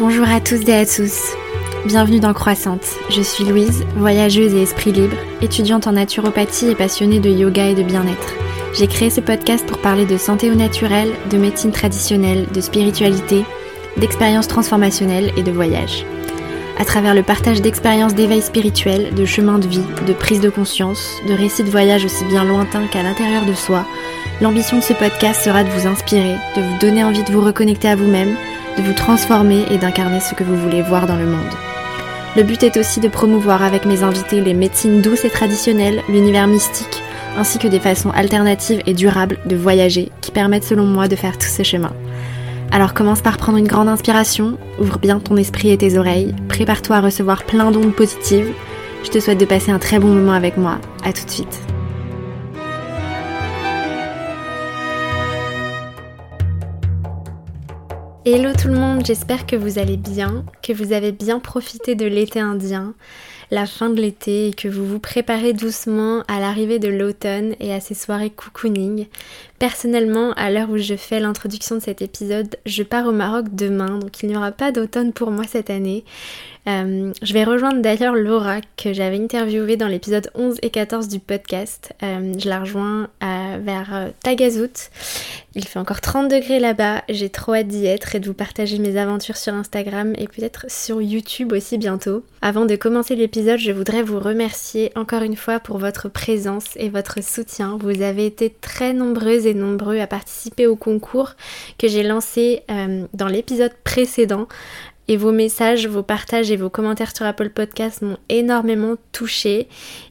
Bonjour à tous et à tous. Bienvenue dans Croissante. Je suis Louise, voyageuse et esprit libre, étudiante en naturopathie et passionnée de yoga et de bien-être. J'ai créé ce podcast pour parler de santé au naturel, de médecine traditionnelle, de spiritualité, d'expériences transformationnelles et de voyage. À travers le partage d'expériences d'éveil spirituel, de chemins de vie, de prise de conscience, de récits de voyage aussi bien lointains qu'à l'intérieur de soi, l'ambition de ce podcast sera de vous inspirer, de vous donner envie de vous reconnecter à vous-même, de vous transformer et d'incarner ce que vous voulez voir dans le monde. Le but est aussi de promouvoir avec mes invités les médecines douces et traditionnelles, l'univers mystique, ainsi que des façons alternatives et durables de voyager qui permettent selon moi de faire tout ce chemin. Alors commence par prendre une grande inspiration, ouvre bien ton esprit et tes oreilles, prépare-toi à recevoir plein d'ondes positives. Je te souhaite de passer un très bon moment avec moi. À tout de suite. Hello tout le monde, j'espère que vous allez bien, que vous avez bien profité de l'été indien, la fin de l'été et que vous vous préparez doucement à l'arrivée de l'automne et à ces soirées cocooning. Personnellement, à l'heure où je fais l'introduction de cet épisode, je pars au Maroc demain, donc il n'y aura pas d'automne pour moi cette année. Euh, je vais rejoindre d'ailleurs Laura que j'avais interviewée dans l'épisode 11 et 14 du podcast. Euh, je la rejoins euh, vers Tagazout. Il fait encore 30 degrés là-bas. J'ai trop hâte d'y être et de vous partager mes aventures sur Instagram et peut-être sur YouTube aussi bientôt. Avant de commencer l'épisode, je voudrais vous remercier encore une fois pour votre présence et votre soutien. Vous avez été très nombreuses et nombreux à participer au concours que j'ai lancé dans l'épisode précédent. Et vos messages, vos partages et vos commentaires sur Apple Podcast m'ont énormément touché.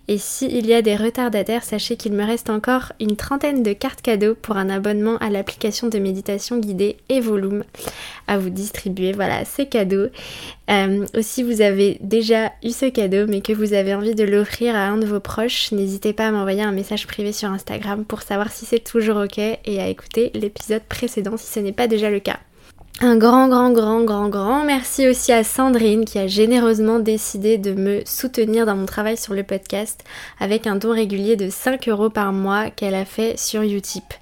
Et s'il y a des retardataires, sachez qu'il me reste encore une trentaine de cartes cadeaux pour un abonnement à l'application de méditation guidée Evolume à vous distribuer. Voilà, ces cadeaux. Euh, aussi, vous avez déjà eu ce cadeau, mais que vous avez envie de l'offrir à un de vos proches, n'hésitez pas à m'envoyer un message privé sur Instagram pour savoir si c'est toujours ok et à écouter l'épisode précédent si ce n'est pas déjà le cas. Un grand, grand, grand, grand, grand merci aussi à Sandrine qui a généreusement décidé de me soutenir dans mon travail sur le podcast avec un don régulier de 5 euros par mois qu'elle a fait sur Utip.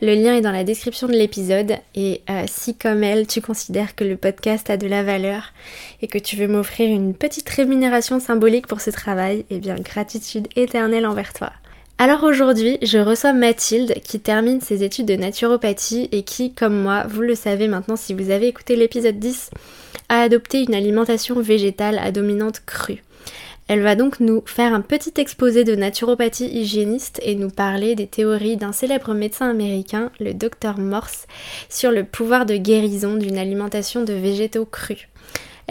Le lien est dans la description de l'épisode et euh, si comme elle tu considères que le podcast a de la valeur et que tu veux m'offrir une petite rémunération symbolique pour ce travail, eh bien gratitude éternelle envers toi. Alors aujourd'hui, je reçois Mathilde qui termine ses études de naturopathie et qui, comme moi, vous le savez maintenant si vous avez écouté l'épisode 10, a adopté une alimentation végétale à dominante crue. Elle va donc nous faire un petit exposé de naturopathie hygiéniste et nous parler des théories d'un célèbre médecin américain, le docteur Morse, sur le pouvoir de guérison d'une alimentation de végétaux crus.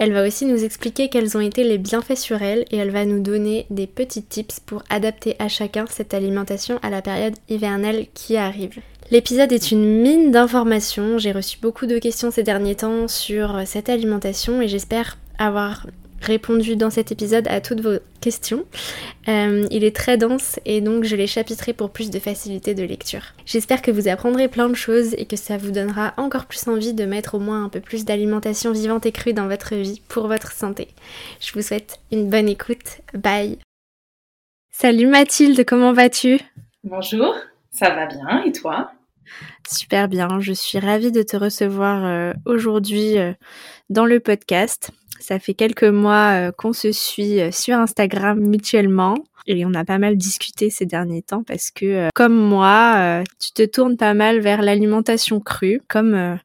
Elle va aussi nous expliquer quels ont été les bienfaits sur elle et elle va nous donner des petits tips pour adapter à chacun cette alimentation à la période hivernale qui arrive. L'épisode est une mine d'informations, j'ai reçu beaucoup de questions ces derniers temps sur cette alimentation et j'espère avoir répondu dans cet épisode à toutes vos questions. Euh, il est très dense et donc je l'ai chapitré pour plus de facilité de lecture. J'espère que vous apprendrez plein de choses et que ça vous donnera encore plus envie de mettre au moins un peu plus d'alimentation vivante et crue dans votre vie pour votre santé. Je vous souhaite une bonne écoute. Bye. Salut Mathilde, comment vas-tu? Bonjour, ça va bien et toi? Super bien, je suis ravie de te recevoir euh, aujourd'hui euh, dans le podcast. Ça fait quelques mois euh, qu'on se suit euh, sur Instagram mutuellement et on a pas mal discuté ces derniers temps parce que euh, comme moi, tu te tournes pas mal vers l'alimentation crue. Comme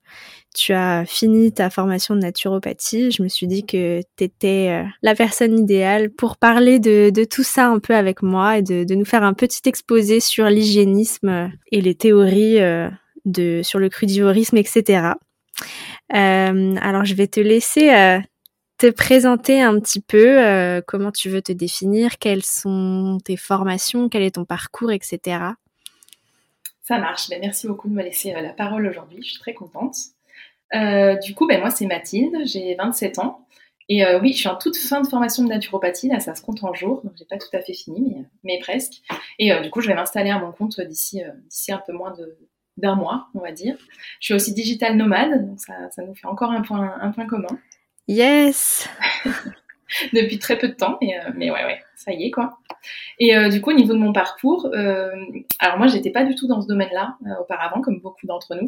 tu as fini ta formation de naturopathie, je me suis dit que tu étais la personne idéale pour parler de, tout ça un peu avec moi et de, de nous faire un petit exposé sur l'hygiénisme et les théories de sur le crudivorisme, etc. alors je vais te laisser te présenter un petit peu euh, comment tu veux te définir, quelles sont tes formations, quel est ton parcours, etc. Ça marche. Ben, merci beaucoup de me laisser euh, la parole aujourd'hui. Je suis très contente. Euh, du coup, ben, moi, c'est Mathilde. J'ai 27 ans. Et oui, je suis en toute fin de formation de naturopathie. Là, ça se compte en jours. Donc, j'ai pas tout à fait fini, mais, presque. Et du coup, je vais m'installer à mon compte d'ici un peu moins d'un mois, on va dire. Je suis aussi digital nomade, donc ça, nous fait encore un point commun. Yes Depuis très peu de temps, mais, euh, mais ouais, ouais, ça y est quoi. Et du coup, au niveau de mon parcours, alors moi, j'étais pas du tout dans ce domaine-là auparavant, comme beaucoup d'entre nous.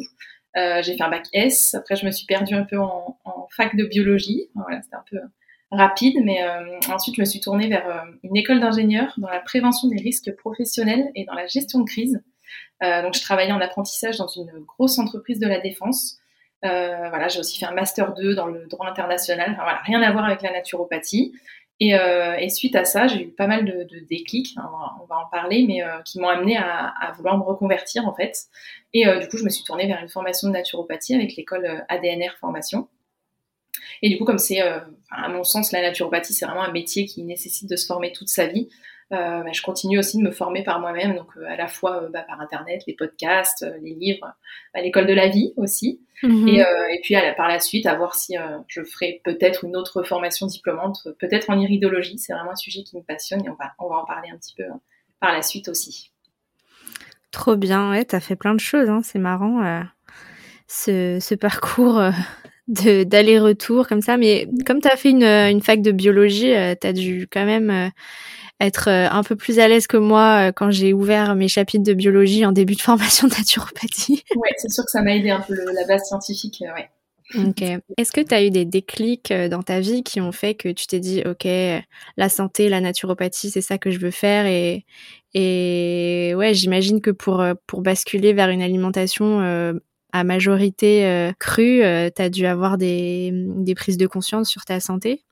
j'ai fait un bac S. Après, je me suis perdue un peu en, en fac de biologie. Voilà, c'était un peu rapide, mais ensuite, je me suis tournée vers une école d'ingénieur dans la prévention des risques professionnels et dans la gestion de crise. donc, je travaillais en apprentissage dans une grosse entreprise de la défense. Euh, voilà, j'ai aussi fait un master 2 dans le droit international. Enfin, voilà, rien à voir avec la naturopathie. Et, euh, et suite à ça, j'ai eu pas mal de, de déclics, hein, on, va, en parler, mais euh, qui m'ont amené à, à, vouloir me reconvertir en fait. Et euh, du coup, je me suis tournée vers une formation de naturopathie avec l'école euh, ADNR Formation. Et du coup, comme c'est, à mon sens, la naturopathie, c'est vraiment un métier qui nécessite de se former toute sa vie. Euh, bah, je continue aussi de me former par moi-même, donc euh, à la fois euh, bah, par internet, les podcasts, les livres, à l'école de la vie aussi. Mhm. Et, et, puis à par la suite, à voir si je ferai peut-être une autre formation diplômante, peut-être en iridologie. C'est vraiment un sujet qui me passionne et on va, on va en parler un petit peu par la suite aussi. Trop bien, ouais, t'as fait plein de choses, hein, c'est marrant ce, ce, parcours d'aller-retour comme ça. Mais comme tu as fait une, une, fac de biologie, tu as dû quand même être euh, un peu plus à l'aise que moi euh, quand j'ai ouvert mes chapitres de biologie en début de formation de naturopathie. Ouais, c'est sûr que ça m'a aidé un peu la base scientifique, euh, ouais. Ok. Est-ce que tu as eu des déclics dans ta vie qui ont fait que tu t'es dit, ok, la santé, la naturopathie, c'est ça que je veux faire et, et ouais, j'imagine que pour, pour basculer vers une alimentation à majorité crue, tu as dû avoir des, des prises de conscience sur ta santé?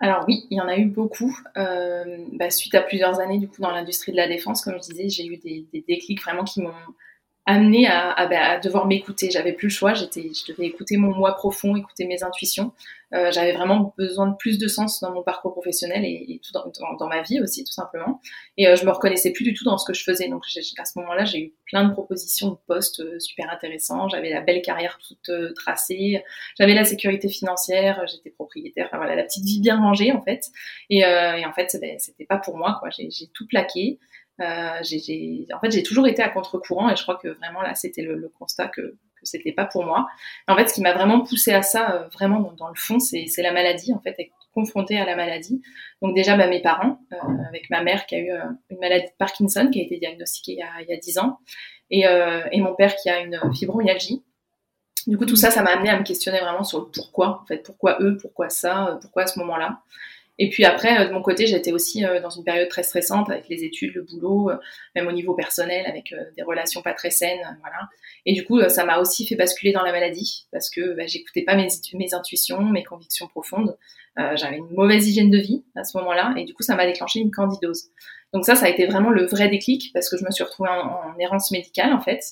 Alors oui, il y en a eu beaucoup. Euh, bah, suite à plusieurs années du coup dans l'industrie de la défense, comme je disais, j'ai eu des, des, déclics vraiment qui m'ont amené à, bah, à, devoir m'écouter. J'avais plus le choix. J'étais, je devais écouter mon moi profond, écouter mes intuitions. Euh, j'avais vraiment besoin de plus de sens dans mon parcours professionnel et, tout dans, ma vie aussi, tout simplement. Et euh, je me reconnaissais plus du tout dans ce que je faisais. Donc à ce moment-là, j'ai eu plein de propositions de postes euh, super intéressants. J'avais la belle carrière toute euh, tracée. J'avais la sécurité financière. J'étais propriétaire. Enfin voilà, la petite vie bien rangée en fait. Et, en fait, c'était pas pour moi. J'ai tout plaqué. Euh, j'ai, en fait, j'ai toujours été à contre-courant et je crois que vraiment là, c'était le, le, constat que, que c'était pas pour moi. En fait, ce qui m'a vraiment poussé à ça, euh, vraiment dans, le fond, c'est, la maladie, en fait, être confrontée à la maladie. Donc déjà, bah, mes parents, euh, avec ma mère qui a eu une maladie de Parkinson qui a été diagnostiquée il y a, il y a 10 ans, et, et mon père qui a une fibromyalgie. Du coup, tout ça, ça m'a amené à me questionner vraiment sur le pourquoi, en fait, pourquoi eux, pourquoi ça, pourquoi à ce moment-là. Et puis après, euh, de mon côté, j'étais aussi euh, dans une période très stressante avec les études, le boulot, euh, même au niveau personnel, avec des relations pas très saines, voilà. Et du coup, ça m'a aussi fait basculer dans la maladie parce que bah, j'écoutais pas mes, mes, intuitions, mes convictions profondes. Euh, J'avais une mauvaise hygiène de vie à ce moment-là, et du coup, ça m'a déclenché une candidose. Donc ça, ça a été vraiment le vrai déclic parce que je me suis retrouvée en, en errance médicale en fait,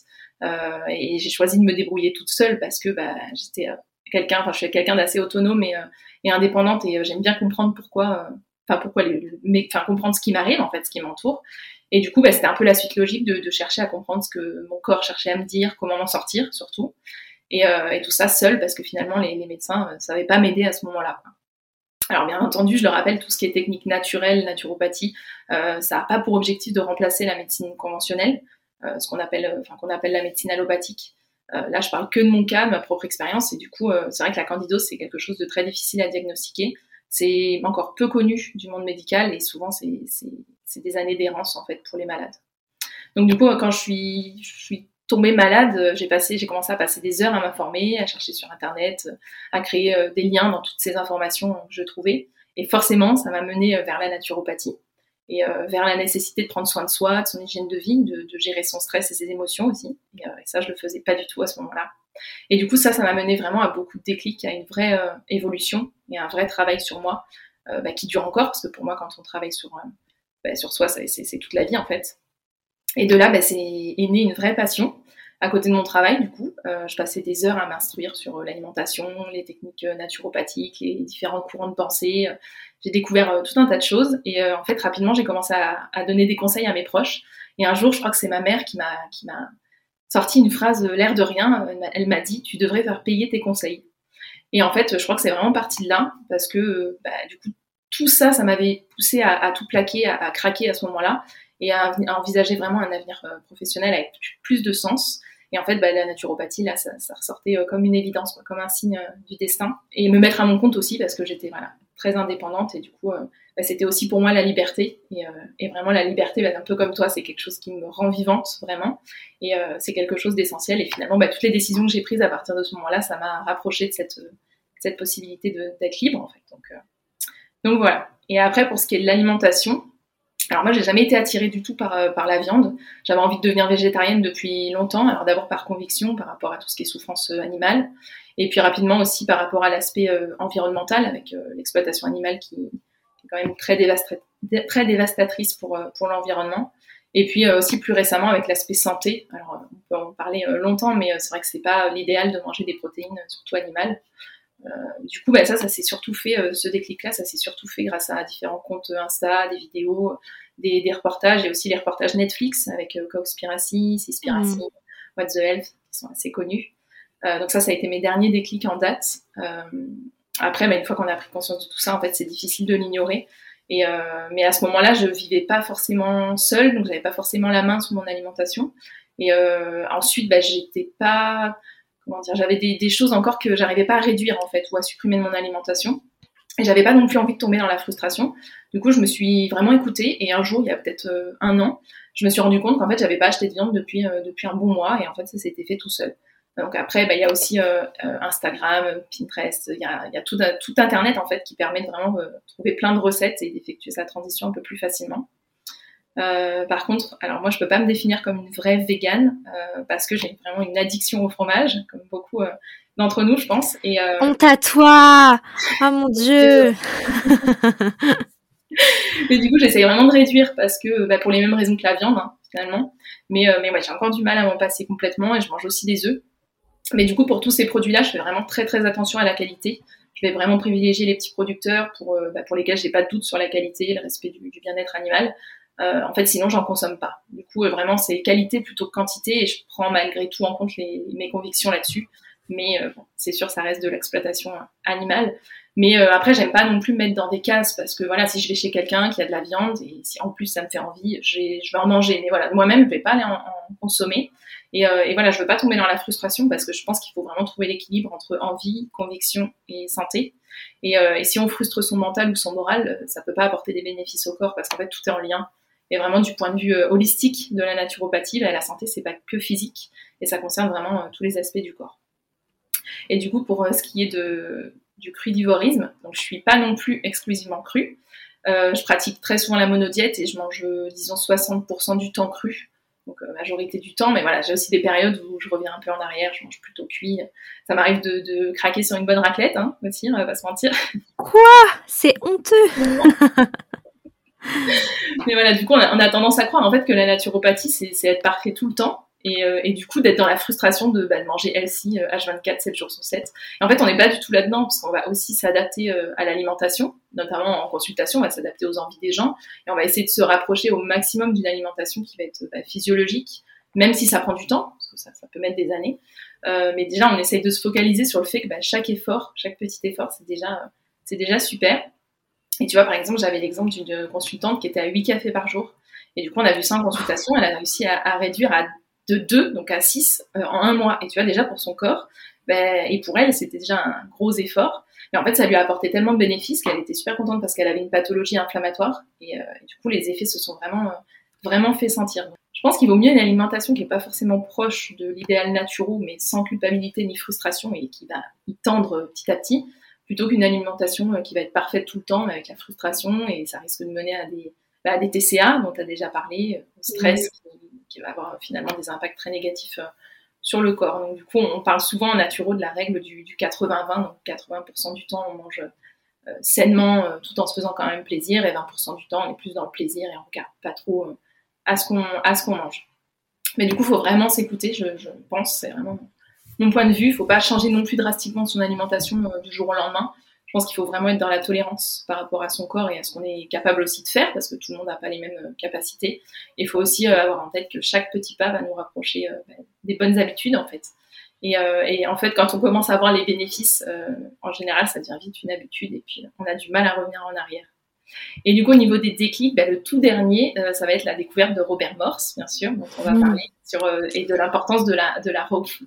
euh, et j'ai choisi de me débrouiller toute seule parce que bah, j'étais quelqu'un, enfin je suis quelqu'un d'assez autonome et, euh, et, indépendante et euh, j'aime bien comprendre pourquoi, euh, enfin pourquoi, enfin comprendre ce qui m'arrive en fait, ce qui m'entoure. Et du coup, bah, c'était un peu la suite logique de, de, chercher à comprendre ce que mon corps cherchait à me dire, comment m'en sortir surtout, et, euh, et, tout ça seul parce que finalement les, les médecins ne savaient pas m'aider à ce moment-là. Alors bien entendu, je le rappelle, tout ce qui est technique naturelle, naturopathie, euh, ça n'a pas pour objectif de remplacer la médecine conventionnelle, ce qu'on appelle, enfin qu'on appelle la médecine allopathique. Euh, là, je parle que de mon cas, de ma propre expérience, et du coup, euh, c'est vrai que la candidose, c'est quelque chose de très difficile à diagnostiquer. C'est encore peu connu du monde médical, et souvent, c'est des années d'errance, en fait, pour les malades. Donc, du coup, quand je suis, je suis tombée malade, j'ai passé, j'ai commencé à passer des heures à m'informer, à chercher sur Internet, à créer euh, des liens dans toutes ces informations que je trouvais. Et forcément, ça m'a mené vers la naturopathie et euh, vers la nécessité de prendre soin de soi, de son hygiène de vie, de, gérer son stress et ses émotions aussi. Et, euh, et, ça, je le faisais pas du tout à ce moment-là. Et du coup, ça, ça m'a mené vraiment à beaucoup de déclics, à une vraie euh, évolution et un vrai travail sur moi bah, qui dure encore, parce que pour moi, quand on travaille sur, bah, sur soi, c'est toute la vie en fait. Et de là, bah, c'est est née une vraie passion à côté de mon travail, du coup, euh, je passais des heures à m'instruire sur euh, l'alimentation, les techniques euh, naturopathiques, les différents courants de pensée. J'ai découvert tout un tas de choses et en fait, rapidement, j'ai commencé à, à, donner des conseils à mes proches. Et un jour, je crois que c'est ma mère qui m'a qui m'a sorti une phrase l'air de rien. Elle m'a dit "Tu devrais faire payer tes conseils." Et en fait, je crois que c'est vraiment parti de là parce que bah, du coup, tout ça, ça m'avait poussé à, à, tout plaquer, à, craquer à ce moment-là et à, envisager vraiment un avenir professionnel avec plus de sens. Et en fait, bah, la naturopathie, là, ça, ça ressortait euh, comme une évidence, quoi, comme un signe euh, du destin. Et me mettre à mon compte aussi, parce que j'étais très indépendante. Et du coup, euh, bah, c'était aussi pour moi la liberté. Et, et vraiment, la liberté, bah, un peu comme toi, c'est quelque chose qui me rend vivante, vraiment. Et c'est quelque chose d'essentiel. Et finalement, bah, toutes les décisions que j'ai prises à partir de ce moment-là, ça m'a rapproché de cette, cette possibilité d'être libre, en fait. Donc, donc voilà. Et après, pour ce qui est de l'alimentation, alors moi, j'ai jamais été attirée du tout par, euh, par la viande. J'avais envie de devenir végétarienne depuis longtemps. Alors d'abord par conviction, par rapport à tout ce qui est souffrance euh, animale, et puis rapidement aussi par rapport à l'aspect euh, environnemental avec l'exploitation animale qui, est quand même très, dévastatrice pour, pour l'environnement. Et puis aussi plus récemment avec l'aspect santé. Alors on peut en parler longtemps, mais c'est vrai que c'est pas l'idéal de manger des protéines, surtout animales. Euh, du coup, bah, ça, ça s'est surtout fait, euh, ce déclic-là, ça s'est surtout fait grâce à différents comptes Insta, des vidéos, des, reportages et aussi les reportages Netflix avec euh, Cowspiracy, Seaspiracy, mm. What the Health, qui sont assez connus. donc ça, ça a été mes derniers déclics en date. après, bah, une fois qu'on a pris conscience de tout ça, en fait, c'est difficile de l'ignorer. Et mais à ce moment-là, je vivais pas forcément seule, donc j'avais pas forcément la main sur mon alimentation. Et ensuite, bah, j'étais pas j'avais des, choses encore que j'arrivais pas à réduire en fait ou à supprimer de mon alimentation. Et j'avais pas non plus envie de tomber dans la frustration. Du coup, je me suis vraiment écoutée et un jour, il y a peut-être euh, un an, je me suis rendu compte qu'en fait, j'avais pas acheté de viande depuis euh, depuis un bon mois et en fait, ça s'était fait tout seul. Donc après, bah, il y a aussi euh, Instagram, Pinterest, il y a, y a tout, tout, Internet en fait qui permet de vraiment trouver plein de recettes et d'effectuer sa transition un peu plus facilement. Euh, par contre, alors moi je peux pas me définir comme une vraie végane euh, parce que j'ai vraiment une addiction au fromage, comme beaucoup euh, d'entre nous, je pense. Et honte à toi Oh mon dieu Mais du coup, j'essaye vraiment de réduire parce que bah, pour les mêmes raisons que la viande hein, finalement. Mais mais ouais, j'ai encore du mal à m'en passer complètement et je mange aussi des œufs. Mais du coup, pour tous ces produits-là, je fais vraiment très très attention à la qualité. Je vais vraiment privilégier les petits producteurs pour, bah, pour lesquels j'ai pas de doute sur la qualité, le respect du bien-être animal. Euh, en fait, sinon, j'en consomme pas. Du coup, euh, vraiment, c'est qualité plutôt que quantité et je prends malgré tout en compte les, mes convictions là-dessus. Mais euh, bon, c'est sûr, ça reste de l'exploitation animale. Mais après, j'aime pas non plus me mettre dans des cases parce que voilà, si je vais chez quelqu'un qui a de la viande et si en plus ça me fait envie, je vais, en manger. Mais voilà, moi-même, je vais pas aller en, consommer. Et, et, voilà, je veux pas tomber dans la frustration parce que je pense qu'il faut vraiment trouver l'équilibre entre envie, conviction et santé. Et, et, si on frustre son mental ou son moral, ça peut pas apporter des bénéfices au corps parce qu'en fait, tout est en lien. Et vraiment du point de vue euh, holistique de la naturopathie, bah, la santé c'est pas que physique et ça concerne vraiment euh, tous les aspects du corps. Et du coup pour euh, ce qui est de, du crudivorisme, donc je suis pas non plus exclusivement cru. je pratique très souvent la monodiète et je mange disons 60% du temps cru donc majorité du temps. Mais voilà, j'ai aussi des périodes où je reviens un peu en arrière, je mange plutôt cuit. Ça m'arrive de, de, craquer sur une bonne raclette hein, aussi, on va pas se mentir. Quoi? C'est honteux Mais voilà, du coup, on a, tendance à croire en fait que la naturopathie, c'est être parfait tout le temps. Et, euh, et du coup, d'être dans la frustration de, bah, manger healthy H24, 7 jours sur 7. Et en fait, on n'est pas du tout là-dedans, parce qu'on va aussi s'adapter euh, à l'alimentation, notamment en consultation, on va s'adapter aux envies des gens, et on va essayer de se rapprocher au maximum d'une alimentation qui va être bah, physiologique, même si ça prend du temps, parce que ça, ça peut mettre des années. Euh, mais déjà, on essaye de se focaliser sur le fait que bah, chaque effort, chaque petit effort, c'est déjà, c'est déjà super. Et tu vois, par exemple, j'avais l'exemple d'une consultante qui était à 8 cafés par jour. Et du coup, on a vu ça en consultation. Elle a réussi à, réduire à de 2, donc à 6 euh, en un mois. Et tu vois, déjà pour son corps, ben, et pour elle, c'était déjà un gros effort. Mais en fait, ça lui a apporté tellement de bénéfices qu'elle était super contente parce qu'elle avait une pathologie inflammatoire. Et, euh, du coup, les effets se sont vraiment, euh, vraiment fait sentir. Je pense qu'il vaut mieux une alimentation qui n'est pas forcément proche de l'idéal naturel, mais sans culpabilité ni frustration et qui va y tendre petit à petit, plutôt qu'une alimentation euh, qui va être parfaite tout le temps avec la frustration et ça risque de mener à des, bah, des TCA dont tu as déjà parlé, euh, au stress qui, va avoir finalement des impacts très négatifs euh, sur le corps. Donc du coup, on parle souvent en naturo de la règle du, 80-20, donc 80% du temps on mange sainement tout en se faisant quand même plaisir et 20% du temps on est plus dans le plaisir et on regarde pas trop à ce qu'on à mange. Mais du coup, il faut vraiment s'écouter, je, je pense, c'est vraiment mon point de vue. Il ne faut pas changer non plus drastiquement son alimentation euh, du jour au lendemain. Je pense qu'il faut vraiment être dans la tolérance par rapport à son corps et à ce qu'on est capable aussi de faire, parce que tout le monde n'a pas les mêmes euh, capacités. Il faut aussi euh, avoir en tête que chaque petit pas va nous rapprocher ben, des bonnes habitudes, en fait. Et, en fait, quand on commence à voir les bénéfices, en général, ça devient vite une habitude et puis on a du mal à revenir en arrière. Et du coup, au niveau des déclics, ben, le tout dernier, ça va être la découverte de Robert Morse, bien sûr, dont on va mmh. parler, sur, et de l'importance de la, de la raw food.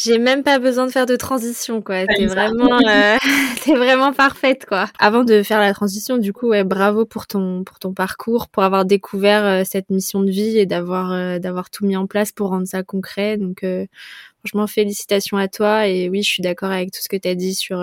J'ai même pas besoin de faire de transition, quoi. T'es vraiment, euh, t'es vraiment parfaite, quoi. Avant de faire la transition, du coup, ouais, bravo pour ton, pour ton parcours, pour avoir découvert euh, cette mission de vie et d'avoir, euh, d'avoir tout mis en place pour rendre ça concret. Donc, franchement, félicitations à toi. Et oui, je suis d'accord avec tout ce que t'as dit sur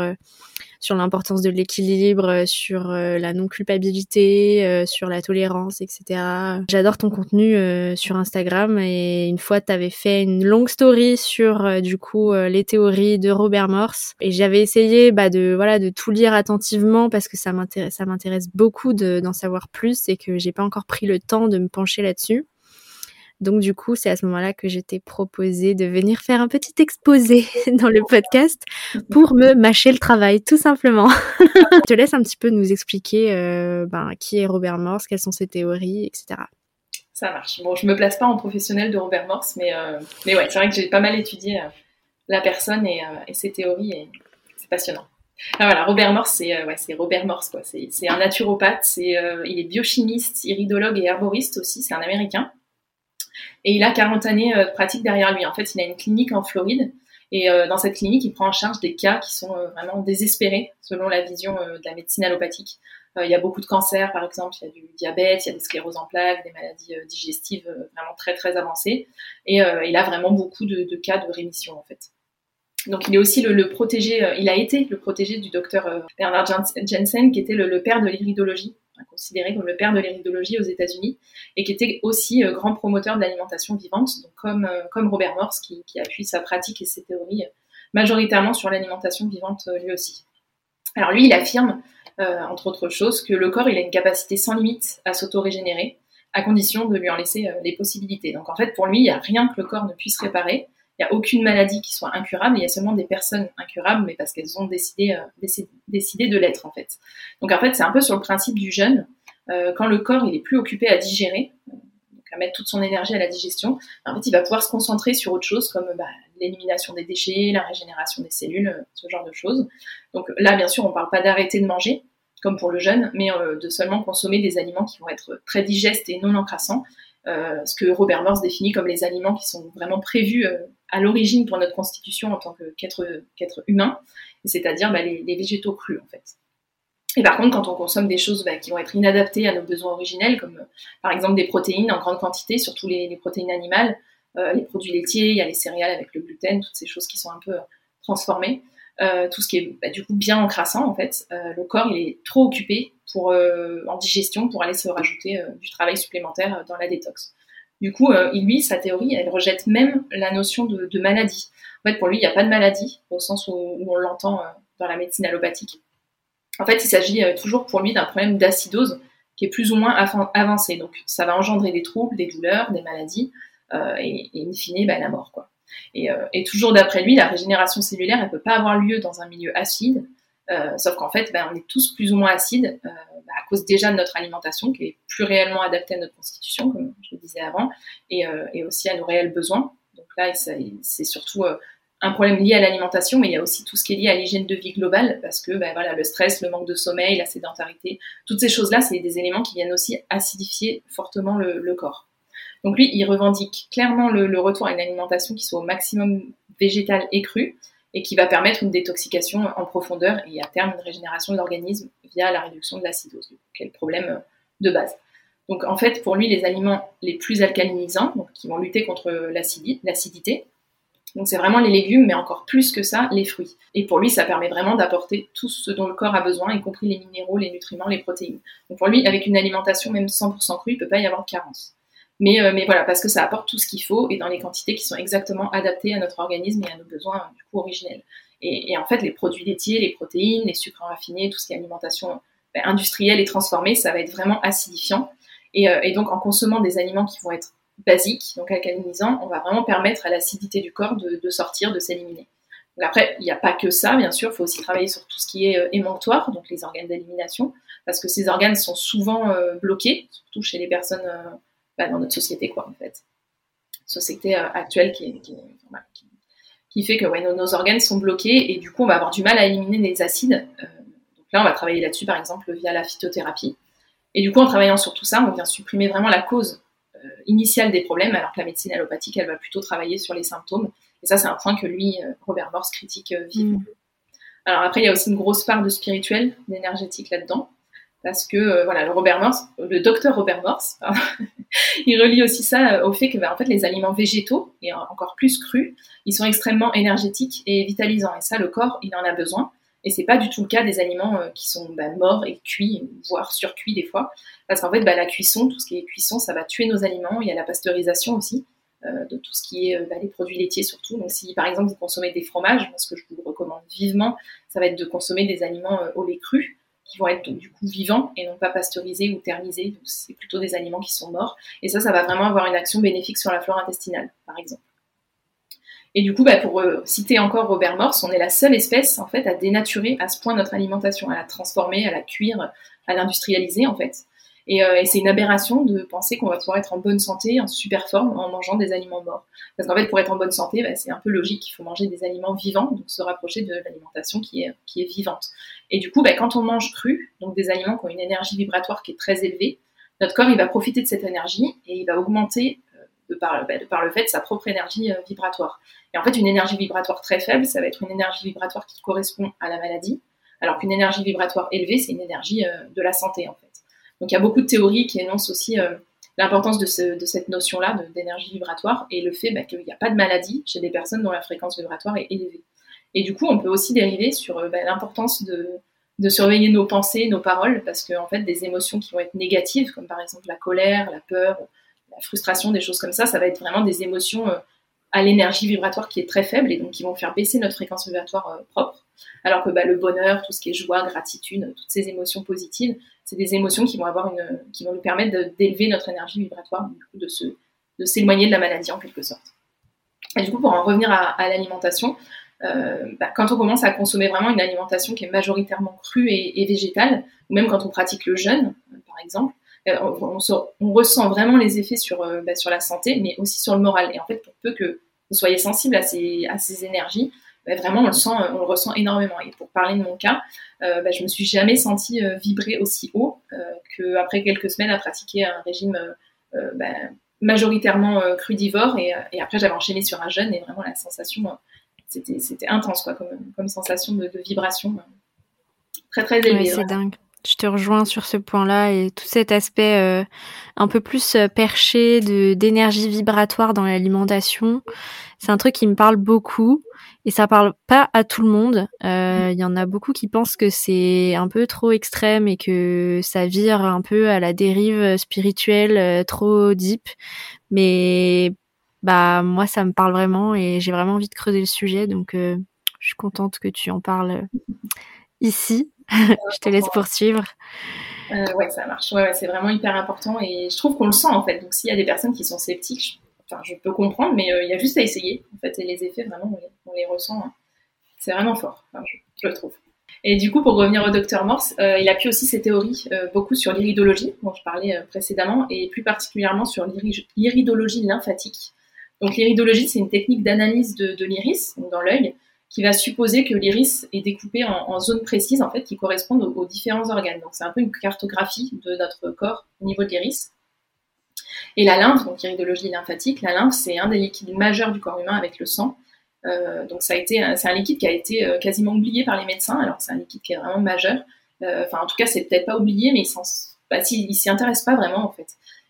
sur l'importance de l'équilibre, euh, sur euh, la non-culpabilité, euh, sur la tolérance, etc. J'adore ton contenu sur Instagram et une fois tu avais fait une longue story sur du coup les théories de Robert Morse et j'avais essayé bah, de voilà de tout lire attentivement parce que ça m'intéresse ça m'intéresse beaucoup d'en savoir plus et que j'ai pas encore pris le temps de me pencher là-dessus. Donc du coup, c'est à ce moment-là que j'étais proposé de venir faire un petit exposé dans le podcast pour me mâcher le travail, tout simplement. Je te laisse un petit peu nous expliquer euh, ben, qui est Robert Morse, quelles sont ses théories, etc. Ça marche. Bon, je me place pas en professionnel de Robert Morse, mais, euh, mais ouais, c'est vrai que j'ai pas mal étudié euh, la personne et, ses théories et c'est passionnant. Ah, voilà, Robert Morse, c'est ouais, Robert Morse quoi. C'est un naturopathe, c'est il est biochimiste, iridologue et herboriste aussi. C'est un Américain. Et il a 40 années euh, de pratique derrière lui. En fait, il a une clinique en Floride. Et euh, dans cette clinique, il prend en charge des cas qui sont euh, vraiment désespérés selon la vision de la médecine allopathique. il y a beaucoup de cancers, par exemple, il y a du diabète, il y a des scléroses en plaques, des maladies digestives vraiment très très avancées. Et il a vraiment beaucoup de, cas de rémission en fait. Donc il est aussi le, protégé, il a été le protégé du docteur Bernard Jensen, qui était le père de l'iridologie considéré comme le père de l'iridologie aux États-Unis et qui était aussi euh, grand promoteur de l'alimentation vivante, donc comme, euh, Robert Morse qui, appuie sa pratique et ses théories euh, majoritairement sur l'alimentation vivante lui aussi. Alors lui, il affirme, entre autres choses, que le corps il a une capacité sans limite à s'auto-régénérer, à condition de lui en laisser les possibilités. Donc en fait, pour lui, il n'y a rien que le corps ne puisse réparer, il n'y a aucune maladie qui soit incurable, il y a seulement des personnes incurables, mais parce qu'elles ont décidé, euh, de l'être en fait. Donc en fait, c'est un peu sur le principe du jeûne. Euh, quand le corps il est plus occupé à digérer, donc à mettre toute son énergie à la digestion, en fait, il va pouvoir se concentrer sur autre chose comme bah, l'élimination des déchets, la régénération des cellules, euh, ce genre de choses. Donc là, bien sûr, on ne parle pas d'arrêter de manger, comme pour le jeûne, mais de seulement consommer des aliments qui vont être très digestes et non encrassants, ce que Robert Morse définit comme les aliments qui sont vraiment prévus à l'origine pour notre constitution en tant qu'être humain, c'est-à-dire bah, les, végétaux crus en fait. Et par contre, quand on consomme des choses bah, qui vont être inadaptées à nos besoins originels, comme par exemple des protéines en grande quantité, surtout les, protéines animales, euh, les produits laitiers, il y a les céréales avec le gluten, toutes ces choses qui sont un peu transformées, euh, tout ce qui est bah, du coup bien encrassant en fait, euh, le corps il est trop occupé pour, en digestion pour aller se rajouter du travail supplémentaire dans la détox. Du coup, euh, lui, sa théorie, elle rejette même la notion de, maladie. En fait, pour lui, il n'y a pas de maladie, au sens où, on l'entend euh, dans la médecine allopathique. En fait, il s'agit euh, toujours pour lui d'un problème d'acidose qui est plus ou moins avancé. Donc, ça va engendrer des troubles, des douleurs, des maladies, et, in fine, bah, la mort. Quoi. Et, toujours d'après lui, la régénération cellulaire, elle peut pas avoir lieu dans un milieu acide, sauf qu'en fait, bah, on est tous plus ou moins acides bah, à cause déjà de notre alimentation qui est plus réellement adaptée à notre constitution, comme je le disais avant, et, euh, aussi à nos réels besoins. Donc là, c'est surtout euh, un problème lié à l'alimentation, mais il y a aussi tout ce qui est lié à l'hygiène de vie globale, parce que ben, voilà, le stress, le manque de sommeil, la sédentarité, toutes ces choses-là, c'est des éléments qui viennent aussi acidifier fortement le, corps. Donc lui, il revendique clairement le, retour à une alimentation qui soit au maximum végétale et crue, et qui va permettre une détoxication en profondeur et à terme une régénération de l'organisme via la réduction de l'acidose, qui est le problème de base. Donc en fait, pour lui, les aliments les plus alcalinisants, qui vont lutter contre l'acidité, c'est vraiment les légumes, mais encore plus que ça, les fruits. Et pour lui, ça permet vraiment d'apporter tout ce dont le corps a besoin, y compris les minéraux, les nutriments, les protéines. Donc pour lui, avec une alimentation même 100% crue, il ne peut pas y avoir de carence. Mais, euh, mais voilà, parce que ça apporte tout ce qu'il faut et dans les quantités qui sont exactement adaptées à notre organisme et à nos besoins du coup originels. Et, en fait, les produits laitiers, les protéines, les sucres raffinés, tout ce qui est alimentation ben, industrielle et transformée, ça va être vraiment acidifiant. Et, euh, et, donc, en consommant des aliments qui vont être basiques, donc alcalinisants, on va vraiment permettre à l'acidité du corps de, de sortir, de s'éliminer. Après, il n'y a pas que ça, bien sûr, il faut aussi travailler sur tout ce qui est euh, émonctoire, donc les organes d'élimination, parce que ces organes sont souvent bloqués, surtout chez les personnes bah, dans notre société, quoi, en fait. Société euh, actuelle qui, qui, qui, fait que ouais, nos, organes sont bloqués et du coup, on va avoir du mal à éliminer les acides. Euh, donc là, on va travailler là-dessus, par exemple, via la phytothérapie. Et du coup, en travaillant sur tout ça, on vient supprimer vraiment la cause euh, initiale des problèmes, alors que la médecine allopathique, elle va plutôt travailler sur les symptômes. Et ça, c'est un point que lui, Robert Morse, critique vivement. Mm. Alors après, il y a aussi une grosse part de spirituel, d'énergétique là-dedans parce que voilà le Robert Morse, le docteur Robert Morse, il relie aussi ça au fait que bah, en fait les aliments végétaux et encore plus crus, ils sont extrêmement énergétiques et vitalisants et ça le corps il en a besoin et c'est pas du tout le cas des aliments euh, qui sont bah, morts et cuits, voire surcuits des fois. Parce qu'en fait, bah, la cuisson, tout ce qui est cuisson, ça va tuer nos aliments. Il y a la pasteurisation aussi, euh, de tout ce qui est euh, les produits laitiers surtout. Donc si par exemple vous consommez des fromages, ce que je vous recommande vivement, ça va être de consommer des aliments au lait cru qui vont être du coup vivants et non pas pasteurisés ou thermisés. C'est plutôt des aliments qui sont morts. Et ça, ça va vraiment avoir une action bénéfique sur la flore intestinale, par exemple. Et du coup, bah, pour euh, citer encore Robert Morse, on est la seule espèce en fait à dénaturer à ce point notre alimentation, à la transformer, à la cuire, à l'industrialiser en fait. Et, euh, et c'est une aberration de penser qu'on va pouvoir être en bonne santé, en super forme, en mangeant des aliments morts. Parce qu'en fait, pour être en bonne santé, bah, c'est un peu logique, il faut manger des aliments vivants, donc se rapprocher de l'alimentation qui est, qui est vivante. Et du coup, bah, quand on mange cru, donc des aliments qui ont une énergie vibratoire qui est très élevée, notre corps il va profiter de cette énergie et il va augmenter de par, bah, de par le fait de sa propre énergie euh, vibratoire. Et en fait, une énergie vibratoire très faible, ça va être une énergie vibratoire qui correspond à la maladie, alors qu'une énergie vibratoire élevée, c'est une énergie euh, de la santé, en fait. Donc, il y a beaucoup de théories qui énoncent aussi euh, l'importance de, cette notion-là d'énergie vibratoire et le fait bah, qu'il n'y a pas de maladie chez des personnes dont la fréquence vibratoire est élevée. Et du coup, on peut aussi dériver sur bah, l'importance de, surveiller nos pensées, nos paroles, parce qu'en en fait, des émotions qui vont être négatives, comme par exemple la colère, la peur, la frustration, des choses comme ça, ça va être vraiment des émotions euh, à l'énergie vibratoire qui est très faible et donc qui vont faire baisser notre fréquence vibratoire euh, propre. Alors que bah, le bonheur, tout ce qui est joie, gratitude, toutes ces émotions positives, c'est des émotions qui vont nous permettre d'élever notre énergie vibratoire, de s'éloigner de la maladie en quelque sorte. Et du coup, pour en revenir à, l'alimentation, euh, bah, quand on commence à consommer vraiment une alimentation qui est majoritairement crue et, végétale, ou même quand on pratique le jeûne, par exemple, euh, on, ressent vraiment les effets sur, euh, bah, sur la santé, mais aussi sur le moral. Et en fait, pour peu que vous soyez sensible à ces, à ces énergies, bah, vraiment, on le, sent, on le ressent énormément. Et pour parler de mon cas, euh, bah, je me suis jamais sentie vibrer aussi haut qu'après quelques semaines à pratiquer un régime majoritairement crudivore. Et, après, j'avais enchaîné sur un jeûne et vraiment la sensation, c'était intense quoi, comme, comme sensation de, vibration très très élevée. c'est dingue. Je te rejoins sur ce point-là et tout cet aspect euh, un peu plus euh, perché de d'énergie vibratoire dans l'alimentation, c'est un truc qui me parle beaucoup et ça parle pas à tout le monde. Euh, il y en a beaucoup qui pensent que c'est un peu trop extrême et que ça vire un peu à la dérive spirituelle trop deep, mais bah moi ça me parle vraiment et j'ai vraiment envie de creuser le sujet donc je suis contente que tu en parles ici. je te laisse poursuivre. Euh, ouais, ça marche. Ouais, c'est vraiment hyper important et je trouve qu'on le sent en fait. Donc s'il y a des personnes qui sont sceptiques, je, enfin, je peux comprendre, mais euh, il y a juste à essayer en fait et les effets vraiment on les, ressent. Hein. C'est vraiment fort. je, le trouve. Et du coup, pour revenir au docteur Morse, euh, il appuie aussi ses théories beaucoup sur l'iridologie, dont je parlais précédemment, et plus particulièrement sur l'iridologie lymphatique. Donc l'iridologie, c'est une technique d'analyse de, de l'iris, dans l'œil, qui va supposer que l'iris est découpé en, zones précises en fait qui correspondent aux, différents organes. Donc c'est un peu une cartographie de notre corps au niveau de l'iris. Et la lymphe, donc iridologie lymphatique, la lymphe c'est un des liquides majeurs du corps humain avec le sang. Euh, donc c'est un liquide qui a été euh, quasiment oublié par les médecins. Alors c'est un liquide qui est vraiment majeur. Euh, en tout cas c'est peut-être pas oublié, mais il bah, s'y intéresse pas vraiment en fait.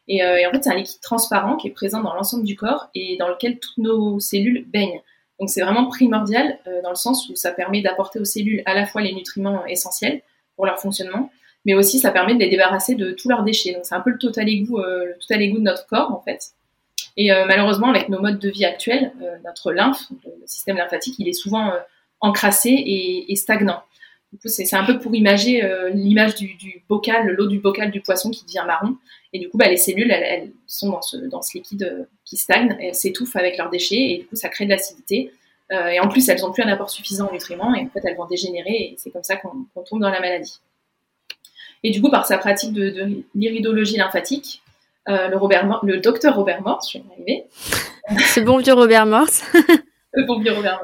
Et en fait c'est un liquide transparent qui est présent dans l'ensemble du corps et dans lequel toutes nos cellules baignent. Donc c'est vraiment primordial euh, dans le sens où ça permet d'apporter aux cellules à la fois les nutriments essentiels pour leur fonctionnement, mais aussi ça permet de les débarrasser de tous leurs déchets. Donc c'est un peu le total égout, euh, le total égout de notre corps en fait. Et euh, malheureusement avec nos modes de vie actuels, notre lymphe, le système lymphatique, il est souvent encrassé et, et, stagnant. C'est un peu pour imager l'image du, bocal, l'eau du bocal du poisson qui devient marron. Et du coup, bah, les cellules, elles, sont dans ce, liquide euh, qui stagne, elles s'étouffent avec leurs déchets, et du coup, ça crée de l'acidité. Euh, et en plus, elles n'ont plus un apport suffisant en nutriments, et en fait, elles vont dégénérer, et c'est comme ça qu'on tombe dans la maladie. Et du coup, par sa pratique de, l'iridologie lymphatique, euh, le docteur Robert Morse, je vais y arriver. Ce bon vieux Robert Morse.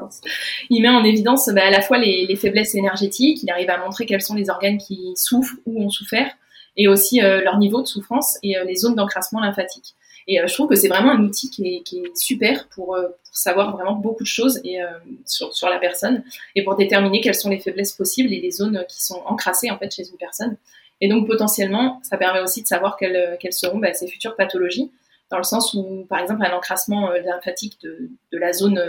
Morse. Il met en évidence bah, à la fois les, les, faiblesses énergétiques, il arrive à montrer quels sont les organes qui souffrent ou ont souffert, et aussi leur niveau de souffrance et les zones d'encrassement lymphatique. Et je trouve que c'est vraiment un outil qui est, super pour, pour, savoir vraiment beaucoup de choses sur, la personne et pour déterminer quelles sont les faiblesses possibles et les zones qui sont encrassées en fait chez une personne. Et donc potentiellement, ça permet aussi de savoir quelles, seront bah, ses futures pathologies dans le sens où, par exemple, un encrassement lymphatique de la zone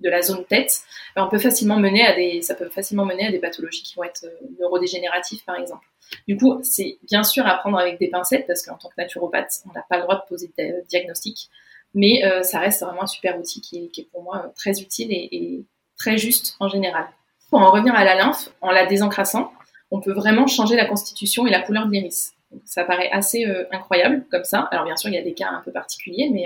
de la zone tête, ben, on peut facilement mener à des, ça peut facilement mener à des pathologies qui vont être euh, neurodégénératives, par exemple. Du coup, c'est bien sûr à prendre avec des pincettes parce qu'en tant que naturopathe, on n'a pas le droit de poser de diagnostic, mais euh, ça reste vraiment un super outil qui est, pour moi très utile et, très juste en général. Pour en revenir à la lymphe, en la désencrassant, on peut vraiment changer la constitution et la couleur de l'iris. Ça paraît assez euh, incroyable comme ça. Alors bien sûr, il y a des cas un peu particuliers, mais